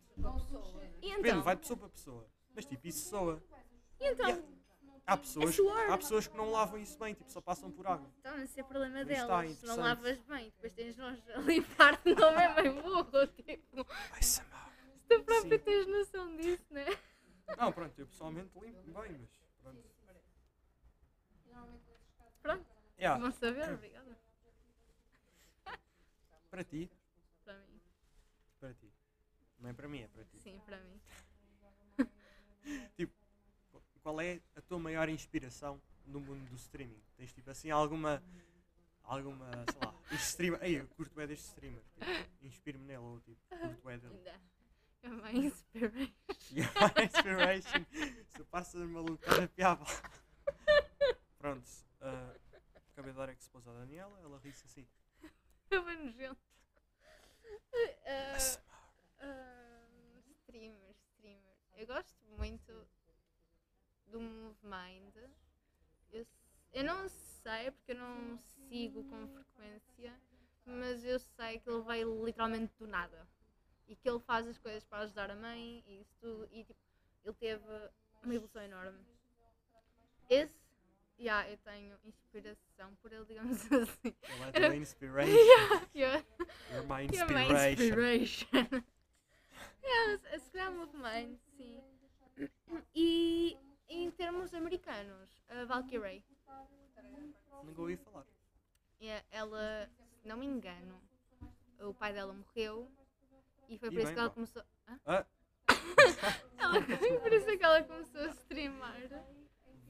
Depende, então? vai de pessoa para pessoa. Mas tipo, isso soa. E então? Yeah. Há pessoas, É há pessoas que não lavam isso bem, tipo, só passam por água. Então, esse é o problema Mas delas. está Se não lavas bem, depois tens nós a limpar-te, não é bem burro. Tipo, Ai, Samar. se tu próprio Sim. tens noção disso, né? Não, pronto, eu pessoalmente limpo bem, mas pronto. Pronto, Yeah, bom saber, obrigada. para ti, Para mim, para ti. Não é para mim, é para ti. sim, para mim. Qual é a tua maior inspiração no mundo do streaming? Tens tipo assim alguma. Alguma, sei lá, este streamer. Ei, eu curto bem deste streamer. Tipo, Inspiro-me nele ou tipo, curto bem dele. Ainda. É uma inspiration. Yeah, inspiration. Se passas maluco, estás a piaba. Pronto. ah, acabei de dar expose à Daniela, ela ri-se assim. É bem nojento. ASMR. ah, streamer, streamer. Eu gosto muito do MoveMind. Eu, s- eu não sei porque eu não sigo com frequência, mas eu sei que ele veio literalmente do nada. E que ele faz as coisas para ajudar a mãe e isso tudo. E tipo, ele teve uma evolução enorme. Esse Yeah, eu tenho inspiração por ele, digamos assim. Ele é tua inspiration. Yeah, You're my you're my inspiration. inspiration. yeah, se calhar move mind, sim. E em termos americanos, a Valkyrie. Nunca ouvi falar. Yeah, ela, se não me engano, o pai dela morreu e foi E por isso bem, que ela pá. começou. Hã? Ah, Ela, por isso é que ela começou a streamar.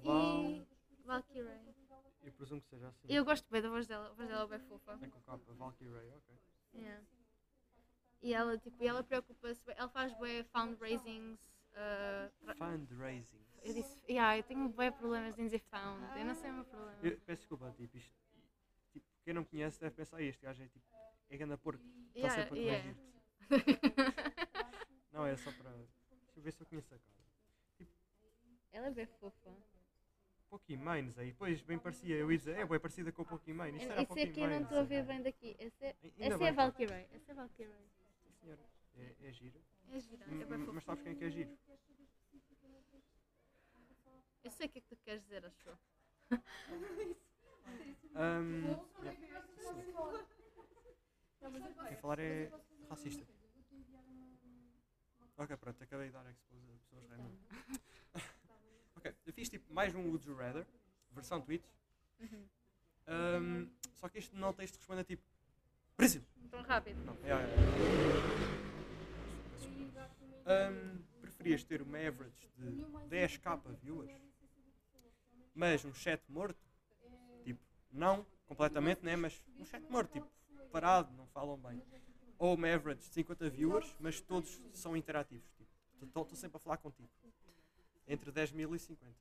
Val- E. Valkyrie. eu presumo que seja assim. Eu gosto bem da voz dela, a voz dela é bem fofa. É com capa, Valkyrie, ok. Yeah. E ela, tipo, ela preocupa-se, ela faz bem fundraisings. Uh, Fundraising. eu disse, yeah, eu tenho bem problemas em dizer found, eu não sei o meu problema. Eu peço desculpa, tipo, isto. Tipo, quem não conhece deve pensar, "Ih, este gajo é tipo. É ganda porco, está Yeah, sempre a yeah. Não, é só para. Deixa eu ver se eu conheço a cara. ela é bem fofa. Pokémons aí, pois bem parecia, eu ia dizer, é bem parecida com o Pokémon. Isto era Esse aqui eu não estou a ver bem daqui. Esse é, essa é a pá. Valkyrie. Essa é a Valkyrie. Sim, senhora. É, é giro. É é bem fofa. Mas sabes quem é que é giro? Eu sei o que é que tu queres dizer, acho eu. Ahm, yeah. Quem falar é racista. Ok, pronto, acabei de dar expose a pessoas random. ok, eu fiz tipo mais um Would You Rather, versão Twitch. Uhum. Ahm, só que este não texto responde a tipo Brasil! Tão rápido. Não, é, é. Ahm, preferias ter uma average de 10k viewers, mas um chat morto? Tipo, não completamente, né? Mas um chat morto, tipo, parado, não falam bem. Ou uma average de 50 viewers, mas todos são interativos. Tipo, estou sempre a falar contigo. Entre 10 mil e 50.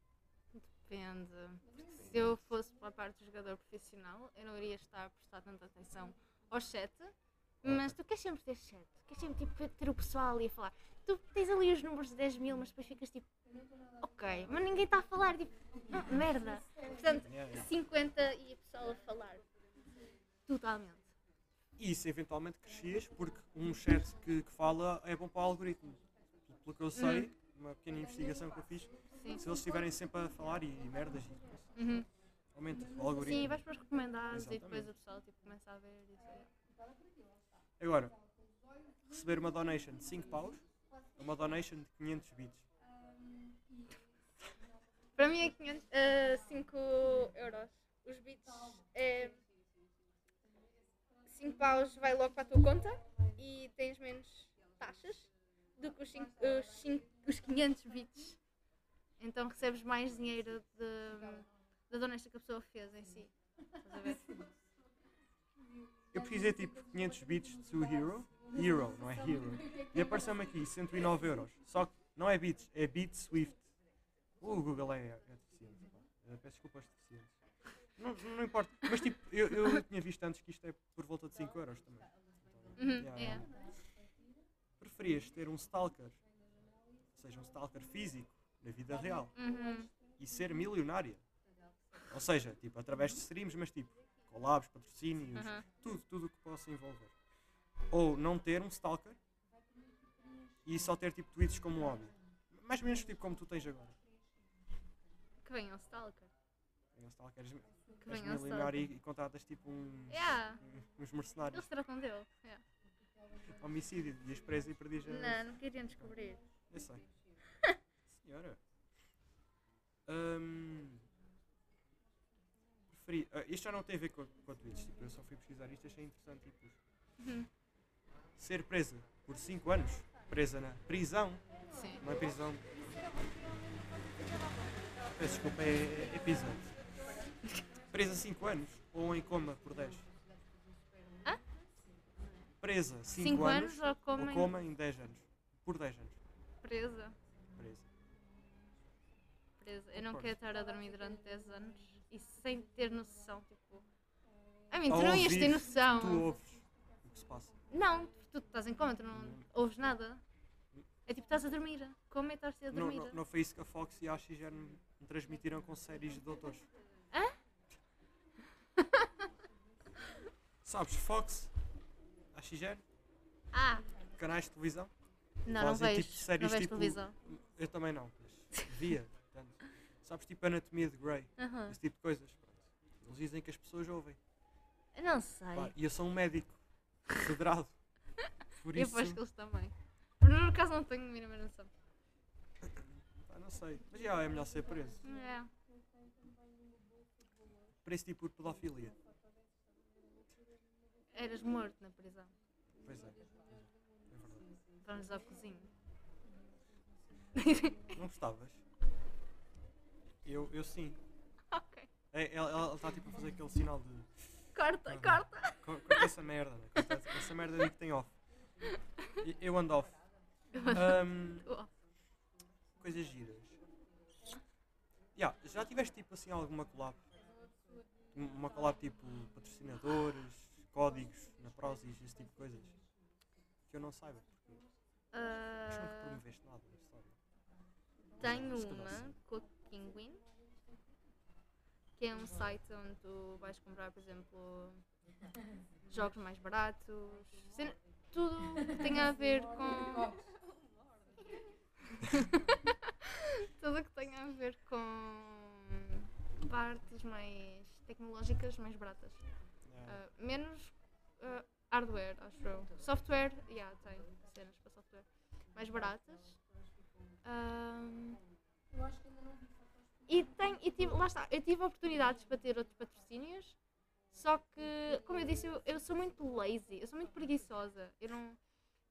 Depende. Porque se eu fosse para a parte do jogador profissional, eu não iria estar a prestar tanta atenção ao chat. Mas tu queres sempre ter chat. Queres sempre tipo, ter o pessoal ali a falar. Tu tens ali os números de 10 mil, mas depois ficas tipo. Ok, mas ninguém está a falar. Tipo, "Ah, merda. Portanto, Yeah, yeah. 50 e a pessoa a falar. Totalmente. E isso eventualmente crescias, porque um chat que, que fala é bom para o algoritmo. Pelo que eu sei, uma pequena investigação que eu fiz, Sim. se eles estiverem sempre a falar e, e merdas, e Uhum. aumenta o algoritmo. Sim, vais para os recomendados e Exatamente. depois o pessoal tipo, começa a ver e isso. Agora, receber uma donation de 5 paus ou uma donation de 500 bits. Para mim é 500, 5 euros. Os bits é 5 paus vai logo para a tua conta e tens menos taxas do que os, cinco- os, cinco- os 500 bits. Então recebes mais dinheiro de- da donation que a pessoa fez em si. Estás a ver? Eu precisei tipo 500 bits de Two Hero, Hero, não é Hero. E apareceu-me aqui 109 euros. Só que não é bits, é Bit Swift. O Google é, é deficiente. pá. Eh, Peço desculpa aos deficientes. Não, não importa. Mas tipo, eu, eu tinha visto antes que isto é por volta de 5 euros também. Então, Uhum, yeah, yeah. Preferias ter um stalker, ou seja, um stalker físico, na vida real, Uhum. e ser milionária? Ou seja, tipo, através de streams, mas tipo, collabs, patrocínios, Uhum. tudo, tudo o que possa envolver. Ou não ter um stalker e só ter tipo tweets como um hobby. Mais ou menos tipo como tu tens agora. Que venha um stalker. Tem um stalker, Que venha um stalker. e, e contratas tipo uns, Yeah. uns mercenários. Eles tratam dele. Yeah. Homicídio, ias preso e perdias a. Não, não queriam descobrir. Eu sei. Senhora. Hum, preferi. ah, isto já não tem a ver com, com a Twitch, tipo, eu só fui pesquisar isto achei interessante. Tipo, Uhum. ser presa por 5 anos, presa na prisão, Sim. não é prisão. Peço desculpa, é, é episódio. Presa 5 anos ou em coma por 10? Hã? Presa 5 5 anos, anos ou como ou coma em 10 anos. Por 10 anos. presa. Presa. presa. Eu não quero estar a dormir durante 10 anos e sem ter noção, tipo. A tu não ias ter noção. Tu ouves o que se passa. Não, tu estás em coma, tu não ouves nada. É tipo, estás a dormir. Como é que estás a Não, dormir? não, não foi isso que a Fox e a AXGN me transmitiram com séries de doutores. Hã? Sabes, Fox, AXGN, Ah, canais de televisão. não, não Fazem, vejo. tipo, séries não vejo tipo- televisão. Eu também não, mas via. Sabes, tipo anatomia de Grey, esse tipo de coisas. pronto. Eles dizem que as pessoas ouvem. Eu não sei. Pá, e eu sou um médico federado. Por eu isso, acho que eles também. Mas no caso não tenho a mínima noção. pá, não sei. Mas já é melhor ser preso. É. Preso tipo por pedofilia. Eras morto na prisão. Pois é. É. Vamos à cozinha. Não gostavas? Eu, eu sim. ok. É, ela está tipo a fazer aquele sinal de. Corta, Aham. corta. Co- Corta essa merda, né? Corta essa- merda aí que tem off. E- Eu ando off. Ahm, coisas giras. Ya, já tiveste tipo assim alguma collab? Um- Uma collab tipo patrocinadores, códigos na Prozis, esse tipo de coisas? Que eu não saiba, porque acho que nunca ah, promoveste nada na história. tenho Se calhar uma sim. com a Kinguin, que é um site onde tu vais comprar, por exemplo, jogos mais baratos, tudo que tenha a ver com. tudo que tenha a ver com partes mais tecnológicas mais baratas. Ah, menos ah, hardware, acho eu. Software, yeah, tem cenas para software mais baratas. Ahm, e tem, e tive, lá está, eu tive oportunidades para ter outros patrocínios, só que, como eu disse, eu, eu sou muito lazy, eu sou muito preguiçosa. Eu não,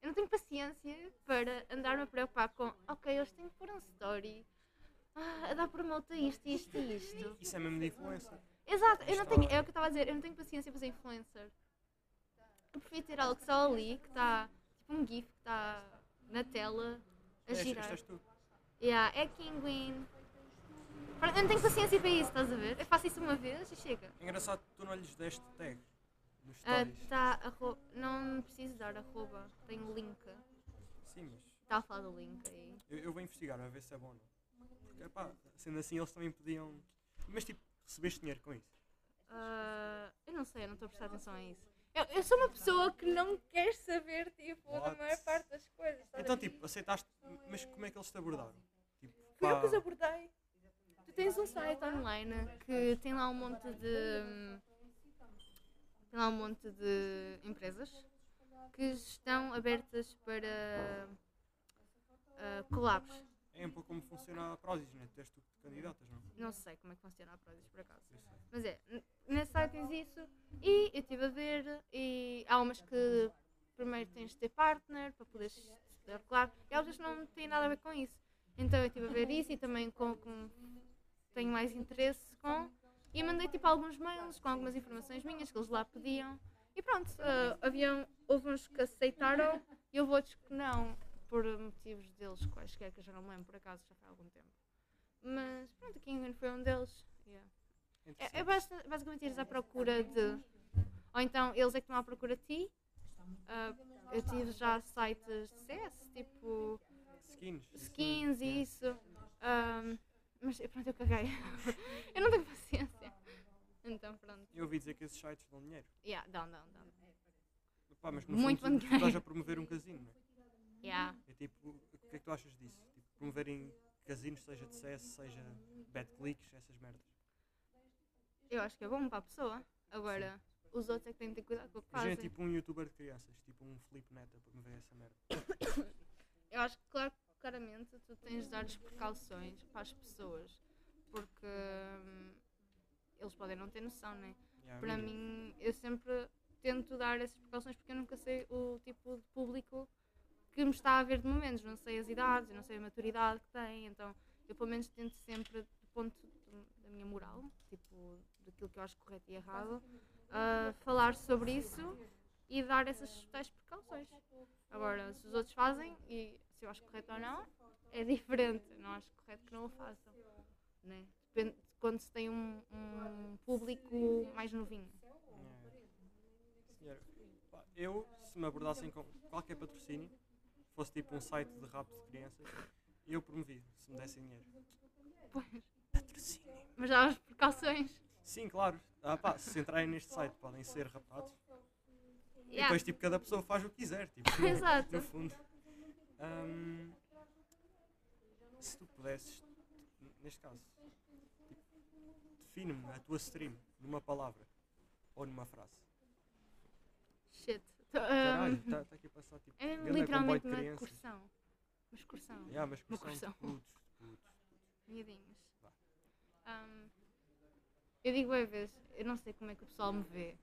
eu não tenho paciência para andar-me a preocupar com, ok, hoje tenho que pôr um story, ah, a dar promote a isto, isto e isto. Isso é mesmo de influencer. Exato, eu não tenho, é o que eu estava a dizer, eu não tenho paciência para ser influencer. Eu prefiro ter algo só ali que está, tipo um GIF que está na tela a Este, girar. este és tu. Yeah, é Kinguin. Pronto, Eu não tenho paciência para isso, estás a ver? Eu faço isso uma vez e chega. É engraçado que tu não lhes deste tag nos Ah, stories. tá, arro... Não preciso dar arroba, tenho link. Sim, mas Está a falar do link aí. eu, eu vou investigar a ver se é bom ou não. Porque, epá, sendo assim, eles também podiam. Mas tipo, recebeste dinheiro com isso. Ah, eu não sei, eu não estou a prestar atenção a isso. Eu, eu sou uma pessoa que não quer saber, tipo, da What? maior parte das coisas. Então, tipo, aceitaste. Mas como é que eles te abordaram? Tipo, Fui eu pá, que os abordei. Tens um site online que tem lá um monte de. Tem lá um monte de empresas que estão abertas para ah, collabs. é um pouco como funciona a Prozis, né? Tu és tu que te candidatas, não? Não sei como é que funciona a Prozis por acaso. Mas é, nesse site tens isso e eu estive a ver e há umas que primeiro tens de ter partner para poderes dar claro e há outras que não têm nada a ver com isso. Então eu estive a ver isso e também com, com tenho mais interesse com e mandei tipo alguns mails com algumas informações minhas que eles lá pediam e pronto, ah, haviam, houve uns que aceitaram e houve outros que não, por motivos deles quaisquer que eu já não me lembro por acaso, já há algum tempo. Mas pronto, aqui England foi um deles. yeah. É, é basta- basicamente ires à procura de. Ou então eles é que estão à procura de ti. Ah, eu tive já sites de CS, tipo Skins. skins e isso. Ahm, mas pronto, eu caguei. eu não tenho paciência. Então pronto. Eu ouvi dizer que esses sites dão dinheiro. Yeah, dão, dão, dão. Pá, mas no Muito fundo, tu, tu estás a promover um casino, não é? Yeah. É tipo, o que é que tu achas disso? Tipo, promoverem casinos, seja de CS, seja bad clicks, essas merdas. Eu acho que é bom para a pessoa. Agora, os outros é que têm de ter cuidado com o que Imagina fazem. tipo um youtuber de crianças, tipo um Felipe Neto a promover essa merda. Eu acho que, claro, claramente, tu tens de dar as precauções para as pessoas, porque hum, eles podem não ter noção, né? Yeah, Para mim, eu sempre tento dar essas precauções porque eu nunca sei o tipo de público que me está a ver de momentos, não sei as idades, eu não sei a maturidade que tem, então eu pelo menos tento sempre, do ponto de- da minha moral, tipo, daquilo que eu acho correto e errado, a falar sobre isso e dar essas tais precauções. Agora, se os outros fazem e se eu acho correto ou não, é diferente. Não acho correto que não o façam. Né? Depende de quando se tem um, um público mais novinho. Yeah. Senhora, eu, se me abordassem com qualquer patrocínio, fosse tipo um site de rap de crianças, eu promovia, se me dessem dinheiro. Pois. Patrocínio. Mas há as precauções. Sim, claro. Ah, pá, se entrarem neste site podem ser rapados. E Yeah. depois, tipo, cada pessoa faz o que quiser. Tipo, Exato. No fundo. Ahm, se tu pudesses, neste caso, define-me a tua stream numa palavra ou numa frase. Shit. Caralho, um, está aqui a passar tipo. é literalmente uma crianças. excursão. Uma excursão. Yeah, Uma excursão. Miadinhos. Vá. Um, eu digo bem vezes, eu não sei como é que o pessoal me vê.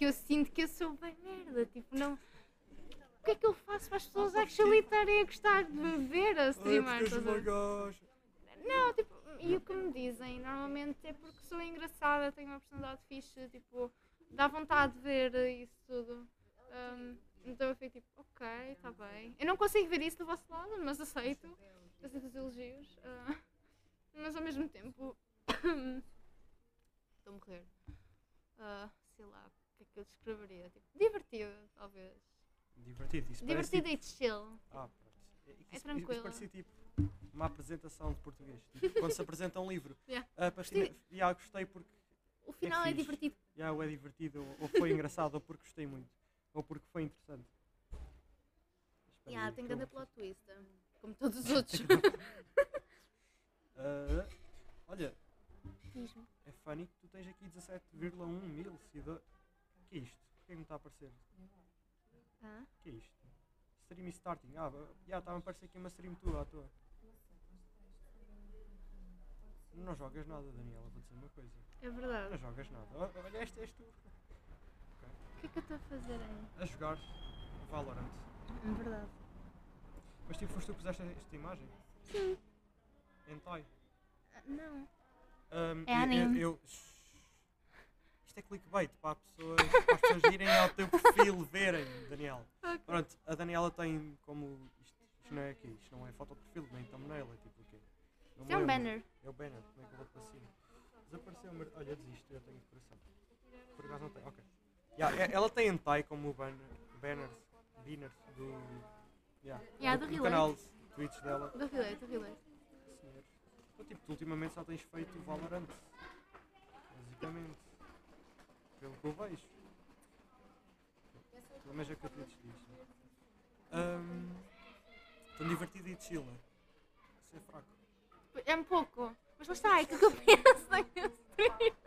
Porque eu sinto que eu sou bem merda. Tipo, não. O que é que eu faço para as pessoas actually estarem a gostar de ver a Ai, streamar? porque és estás a uma ver? gaja. Não, tipo, e o que me dizem normalmente é porque sou engraçada, tenho uma personalidade fixe, tipo, dá vontade de ver isso tudo. Um, então eu fico tipo, ok, está bem. Eu não consigo ver isso do vosso lado, mas aceito. Aceito os elogios. ah, mas ao mesmo tempo. Estou a morrer. Ah, sei lá, que que eu descreveria? Tipo, divertido, talvez. Divertido, isso parece Divertido tipo... e chill. Ah, pronto. É, isso- Isso, tranquilo. parecia tipo uma apresentação de português. Tipo, quando se apresenta um livro. Yeah. Ah, para Gostei. yeah, gostei porque O final é, fixe. divertido. yeah, ou é divertido, ou, ou foi engraçado, ou porque gostei muito, ou porque foi interessante. Yeah, tem grande plot twist. Como todos os outros. Ah, olha, é funny que tu tens aqui 17,1 mil seguidores. O que é isto? Porquê que me está a aparecer? O que é isto? Stream starting. Ah, já estava a aparecer aqui uma stream tua à toa. Não jogas nada, Daniela, vou dizer uma coisa. É Não verdade. jogas nada. Ó, Olha, este és tu. O que é que eu estou a fazer aí? A jogar Valorant. É verdade. Mas tipo, foste tu que puseste esta imagem? Sim. Hentai. Ah, Não. Ahm, É eu- anime. eu- Isto é clickbait para, pessoas, para as pessoas irem ao teu perfil verem, Daniel. Pronto, a Daniela tem como. Isto, isto não é aqui, isto não é foto de perfil, nem thumbnail, é tipo o quê? Isso é um banner. É o banner, como é que eu vou para cima? Desapareceu, olha, desisto, eu tenho decoração. Por acaso não tenho, ok. Yeah, é- ela tem hentai como banner, banners, banners do. Yeah, Yeah, do, do do canal de Twitch dela. Do relay, do relay. Senhor. Então, tipo, tu ultimamente só tens feito Valorant. Basicamente. Pelo que eu vejo. Pelo menos é o que a Twitch diz. Um, tão divertido e chill, né? Isso é fraco. É um pouco. Mas lá está, é aquilo que eu penso stream.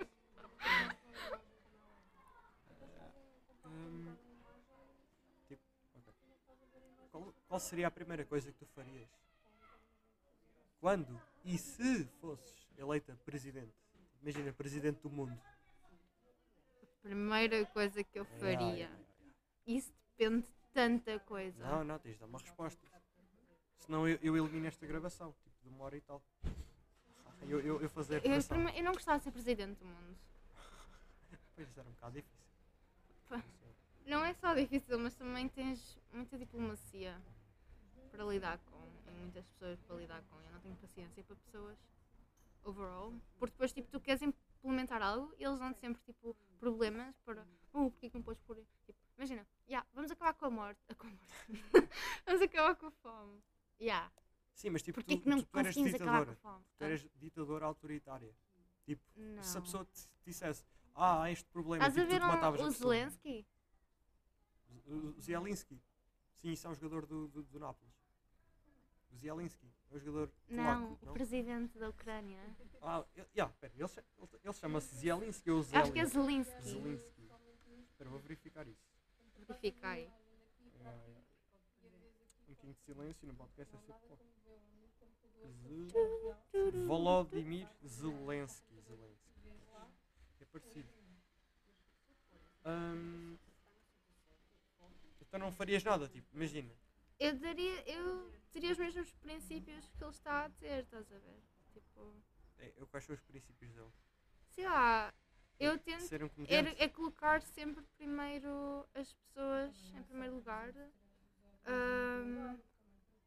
Um, tipo, ok. Qual, qual seria a primeira coisa que tu farias? Quando e se fosses eleita presidente? Imagina, presidente do mundo. Primeira coisa que eu faria. Isso depende de tanta coisa. Não, não, tens de dar uma resposta. Senão eu, eu elimino esta gravação, tipo de uma hora e tal. Eu, eu, eu fazer Eu, eu não gostava de ser presidente do mundo. Pois era um bocado difícil. Pá. Não é só difícil, mas também tens muita diplomacia para lidar com e muitas pessoas para lidar com. Eu não tenho paciência para pessoas overall, porque depois tipo, tu queres implementar algo e eles dão sempre tipo problemas para oh, porque que não podes pôr. Tipo, imagina, yeah, vamos acabar com a morte. Com a morte. vamos acabar com a fome. Yeah. Sim, mas tipo, Porquê tu, que não tu, tu eras a ditadora. fome? Tu eras ditadora autoritária. Tipo, Não. se a pessoa te dissesse, ah, há este problema, Estás a tipo, tu ver te matavas um, a o. Zelensky? O- O Zielinski. Sim, isso é um jogador do, do, do Nápoles. O Zielinski. É um jogador Não, polaco, o presidente da Ucrânia. Ah, ele, yeah, pera, ele, ele, ele chama-se Zielinski ou Acho que é Zelensky? Zelensky. Zelensky. Espera, vou verificar isso. Verifica aí. Ah, yeah. Um pouquinho de silêncio no podcast é sempre. Ze- Volodymyr Zelensky. Zelensky. É parecido. Ahm, então não farias nada, tipo, imagina. Eu daria, eu teria os mesmos princípios que ele está a ter, estás a ver? Tipo, É, eu- quais são os princípios dele? sei lá, eu tento Ser um é, comediante? é colocar sempre primeiro as pessoas em primeiro lugar ahm,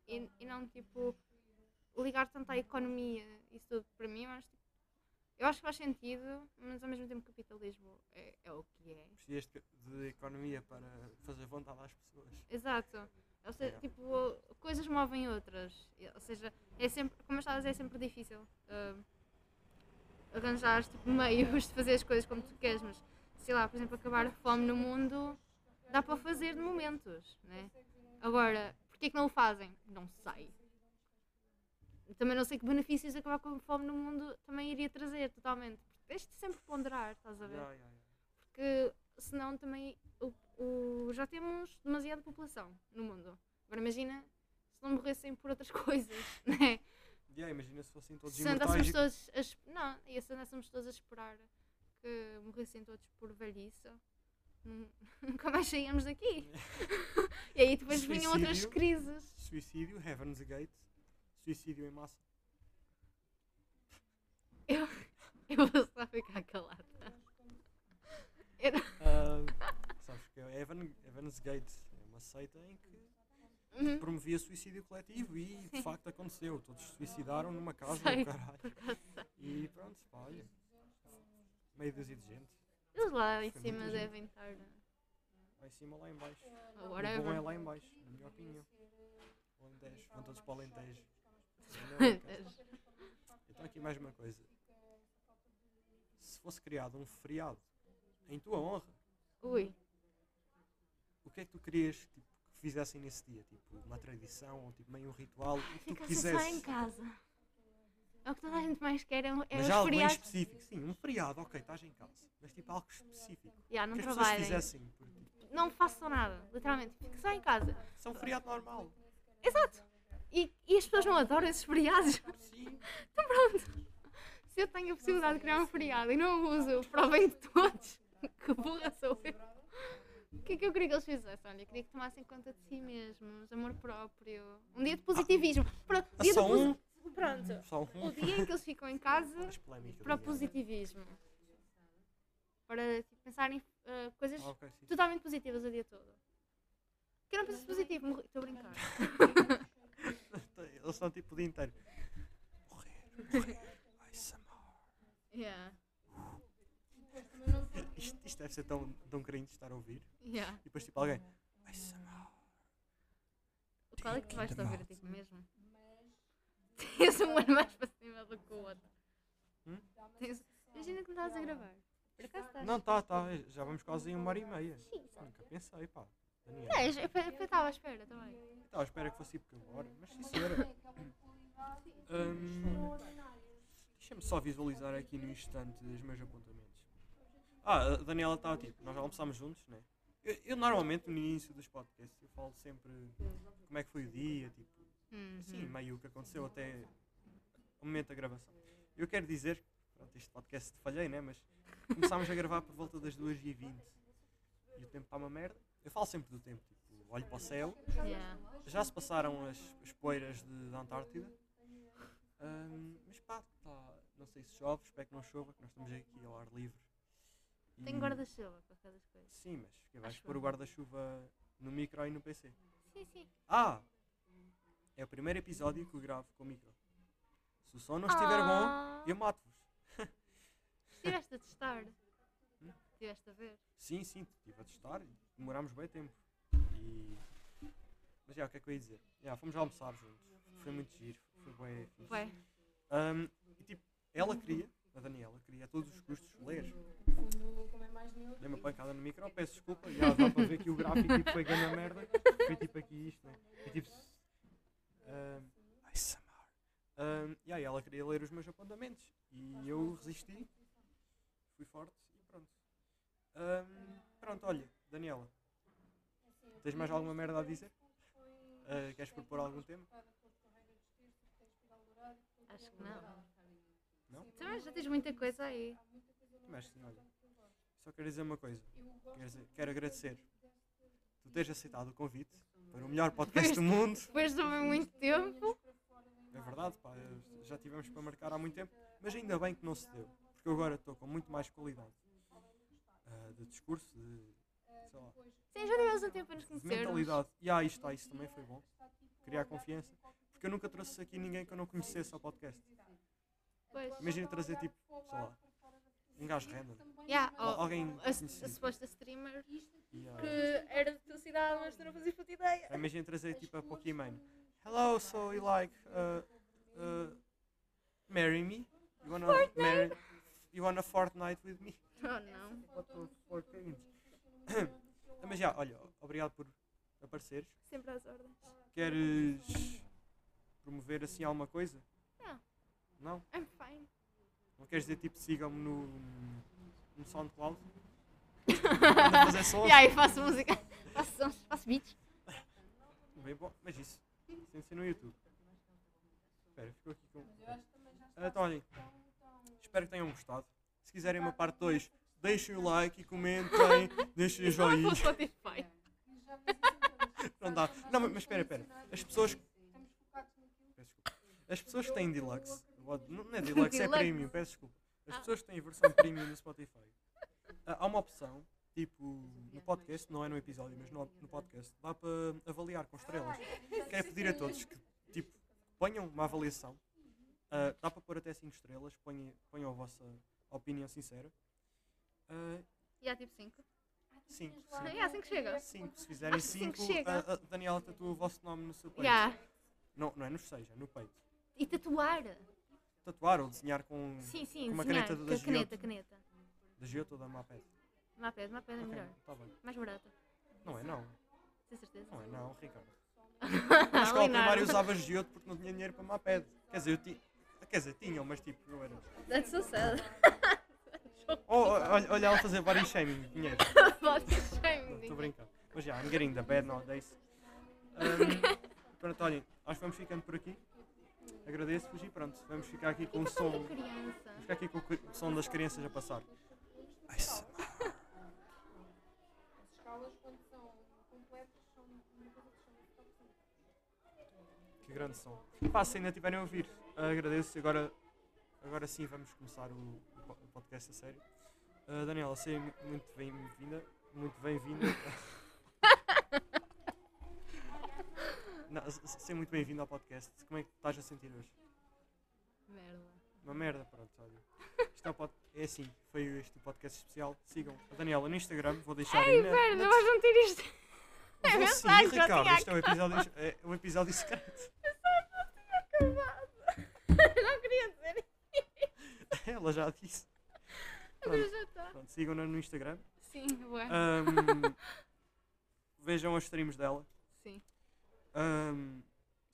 e, e não tipo ligar tanto à economia, isso tudo para mim, mas tipo, eu acho que faz sentido, mas ao mesmo tempo capitalismo é, é o que é. Precisas de economia para fazer vontade às pessoas. Exato. Ou seja, tipo, coisas movem outras. Ou seja, é sempre, como eu estava a dizer, é sempre difícil uh, arranjar tipo, meios de fazer as coisas como tu queres, mas sei lá, por exemplo, acabar a fome no mundo dá para fazer de momentos, né? Agora, porquê que não o fazem? Não sei. Também não sei que benefícios acabar com a fome no mundo também iria trazer totalmente. tens de sempre ponderar, estás a ver? Porque senão também o, o- já temos demasiada população no mundo. Agora imagina se não morressem por outras coisas, né? Ya, imagina se fossem todos Se imortais. todos a, não, e se andássemos todos a esperar que morressem todos por velhice, nun- nunca mais saíamos daqui. e aí depois vinham outras Suicídio. crises. Suicídio, Heaven's Gate, suicídio em massa. Eu vou só ficar calada. Não- Ah, sabes que é Heaven, Heaven's Gate é uma seita em que Uhum, promovia suicídio coletivo e de facto aconteceu. Todos se suicidaram numa casa Sei, caralho. E pronto, pá, olha. Meio dúzia de gente. Eles lá em cima devem estar. Lá em cima, lá em baixo. O bom é lá em baixo, na minha opinião. Alentejo, vão todos para o Alentejo. Então aqui mais uma coisa. Se fosse criado um feriado em tua honra, Ui, o que é que tu querias tipo, que fizessem nesse dia? Tipo, uma tradição ou tipo, meio um ritual? O que tu só em casa. É o que toda a gente mais quer, é, um- é Mas algo em feriados. específico. Sim, um feriado, ok, estás em casa. Mas tipo algo específico. Já, não que as pessoas fizessem. por ti. Não façam nada, literalmente. Fiquem só em casa. Isso é um feriado normal. Exato. E, e as pessoas não adoram esses feriados. Sim. Se eu tenho a possibilidade de criar um feriado e não o uso para o bem de todos, que burra sou eu. O que é que eu queria que eles fizessem? Olha, eu queria que tomassem conta de si mesmos, amor próprio, um dia de positivismo. Pronto, Ah, dia só de posi- um? Pronto, Só um. o dia em que eles ficam em casa para o positivismo. Para tipo, pensar em eh, coisas Ah, ok, sim. totalmente positivas o dia todo. Que eu não penso positivo, morri- estou a brincar. Eles estão tipo o dia inteiro. Morrer, morrer. Ai, Samar. Yeah, Isto, isto deve ser tão, tão cringe estar a ouvir. yeah. E depois tipo alguém. Ai, Samar. Qual é que tu vais te ouvir ti mesmo? Tens um ano mais para cima do que o outro. Hum? Tens- Imagina que não estás a gravar. Por acaso estás? Não, tá, tá. Já vamos quase em uma hora e meia. Sim. Nunca pensei, pá. Daniel. Não, eu estava à espera também. Estava à espera que fosse tipo que agora. Mas sim, senhora. Hum, Deixa-me só visualizar aqui no instante os meus apontamentos. Ah, a Daniela estava tipo, nós almoçámos juntos, né? Eu, eu normalmente no início dos podcasts eu falo sempre como é que foi o dia, tipo, Uhum. sim, meio o que aconteceu até o momento da gravação. Eu quero dizer, pronto, este podcast falhei, né? Mas começámos a gravar por volta das 2h20 e o tempo está uma merda. Eu falo sempre do tempo, tipo, olho para o céu, Yeah. já se passaram as, as poeiras de, da Antártida. Ahm, mas pá, tá, não sei se chove, espero que não chova, que nós estamos aqui ao ar livre. Tenho E- guarda-chuva para cada coisa. Sim, mas que vais Acho pôr o guarda-chuva no micro e no PC. Sim, sim. Ah! É o primeiro episódio que eu gravo com o micro. Se o som não estiver bom, Ah, eu mato-vos. Estiveste a testar. Hum? Estiveste a ver. Sim, sim, estive a testar demorámos bem tempo. E... Mas já, o que é que eu ia dizer? Já, fomos almoçar juntos. Foi muito giro, foi bem. Vai. Ahm, e tipo, ela queria, a Daniela, queria a todos os custos ler. Dei uma pancada no micro, peço desculpa, já dá para ver que o gráfico tipo, foi grande merda. Foi tipo aqui isto, né? E tipo. ahm, ai, Samar. Ahm, e aí ela queria ler os meus apontamentos. E eu resisti, fui forte e pronto. Ahm, pronto, olha, Daniela. Tens mais alguma merda a dizer? Ah, queres propor algum tema? Acho que não. Não? Também já tens muita coisa aí. Mas sim, olha. Só quero dizer uma coisa. Quero, dizer- quero agradecer. Tu teres aceitado o convite para o melhor podcast do mundo. Depois de muito tempo. É verdade, pá. Já tivemos para marcar há muito tempo. Mas ainda bem que não se deu. Porque eu agora estou com muito mais qualidade ah, de discurso, de. sei lá. Sim, já tivemos um tempo para nos de conhecermos. mentalidade. E ah, isto, ah, isso também foi bom. Criar confiança. Porque eu nunca trouxe aqui ninguém que eu não conhecesse ao podcast. Pois. Imagina trazer tipo, sei lá, um gajo random. Yeah, oh, Alguém a, a conhecido. suposta streamer E, ah, que era da tua cidade, mas tu não fazias puta ideia. Imagina trazer tipo a Pokémon. Hello, so you like uh, uh, marry me? You wanna marry? You wanna Fortnite with me? Oh não. What the fuck is Mas já, olha, obrigado por apareceres. Sempre às ordens. Queres promover assim alguma coisa? Não. Não? I'm fine. Não queres dizer tipo sigam-me no, no SoundCloud? Fazer sons? E aí faço música, faço sons, faço beats. Bem bom, mas isso sem ser no YouTube. Espera, ficou aqui com. Ah, Então, olhem, espero que tenham gostado. Se quiserem uma parte 2, deixem o like e comentem, deixem o joinha. Não dá. Não, mas espera, espera. As pessoas. As pessoas que têm Deluxe, não não é Deluxe, é. Premium, peço desculpa. As Ah. pessoas que têm versão Premium no Spotify, ah, há uma opção, tipo, no podcast, não é no episódio, mas no, no podcast, dá para avaliar com estrelas. Quero pedir a todos que, tipo, ponham uma avaliação. Ah, dá para pôr até 5 estrelas, ponham, ponham a vossa opinião sincera. Ah, E há tipo 5. 5, E há 5 chega. 5, se fizerem Acho que cinco 5, chega. a, a Daniela tatua o vosso nome no seu peito. Yeah. Não, não é nos seis, é no peito. E tatuar. Tatuar ou desenhar com Sim, sim, Com uma desenhar. caneta da a caneta, Giotto. caneta. da Giotto ou da Maped. Pedra é Ok, melhor. tá bem. Mais barata. Não é não, Sem certeza. não é não, Ricardo. Na escola primária usava Giotto porque não tinha dinheiro para Maped. Quer dizer, eu tinha. Quer dizer, tinham, mas tipo, eu era. That's so sad. Oh, oh, olha, olha ela fazer body shaming, dinheiro. Body shaming. Estou a brincar. Mas já, I'm getting the bad nowadays. Um, pronto, olhem, acho que vamos ficando por aqui. Agradeço-vos e pronto, vamos ficar aqui com o som. Vamos ficar aqui com o som das crianças a passar. As escalas, quando são completas, são uma coisa que grande som. Pá, se ainda estiverem a ouvir, agradeço. Agora, agora sim vamos começar o, o po- o podcast a sério. Ah, Daniela, seja mu- muito bem-vinda. Muito bem-vinda. Não, se- se- seja muito bem-vinda ao podcast. Como é que estás a sentir hoje? Merda. Uma merda, pronto, olha. Isto é, pod- é assim, foi este podcast especial. Sigam a Daniela no Instagram, vou deixar aí na, Pera, na não vais meter isto. Vou sim, mensagem, Ricardo, tinha isto é um episódio, é um episódio secreto. não queria dizer. Ela já disse. Agora já está. pronto sigam-na no Instagram. Sim, boa. Ahm, vejam as streams dela. Sim, Ahm,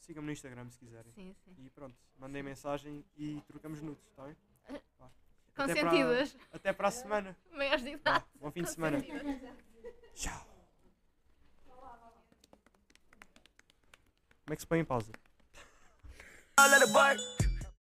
Sigam-me no Instagram se quiserem. sim, sim. E pronto, mandem mensagem e trocamos nudes, está bem? Vá. Com Até para-. Até para a semana. Maiores de Vá, idade. bom fim de semana. Consentidas. Tchau. Como é que se põe em pausa? Let it work.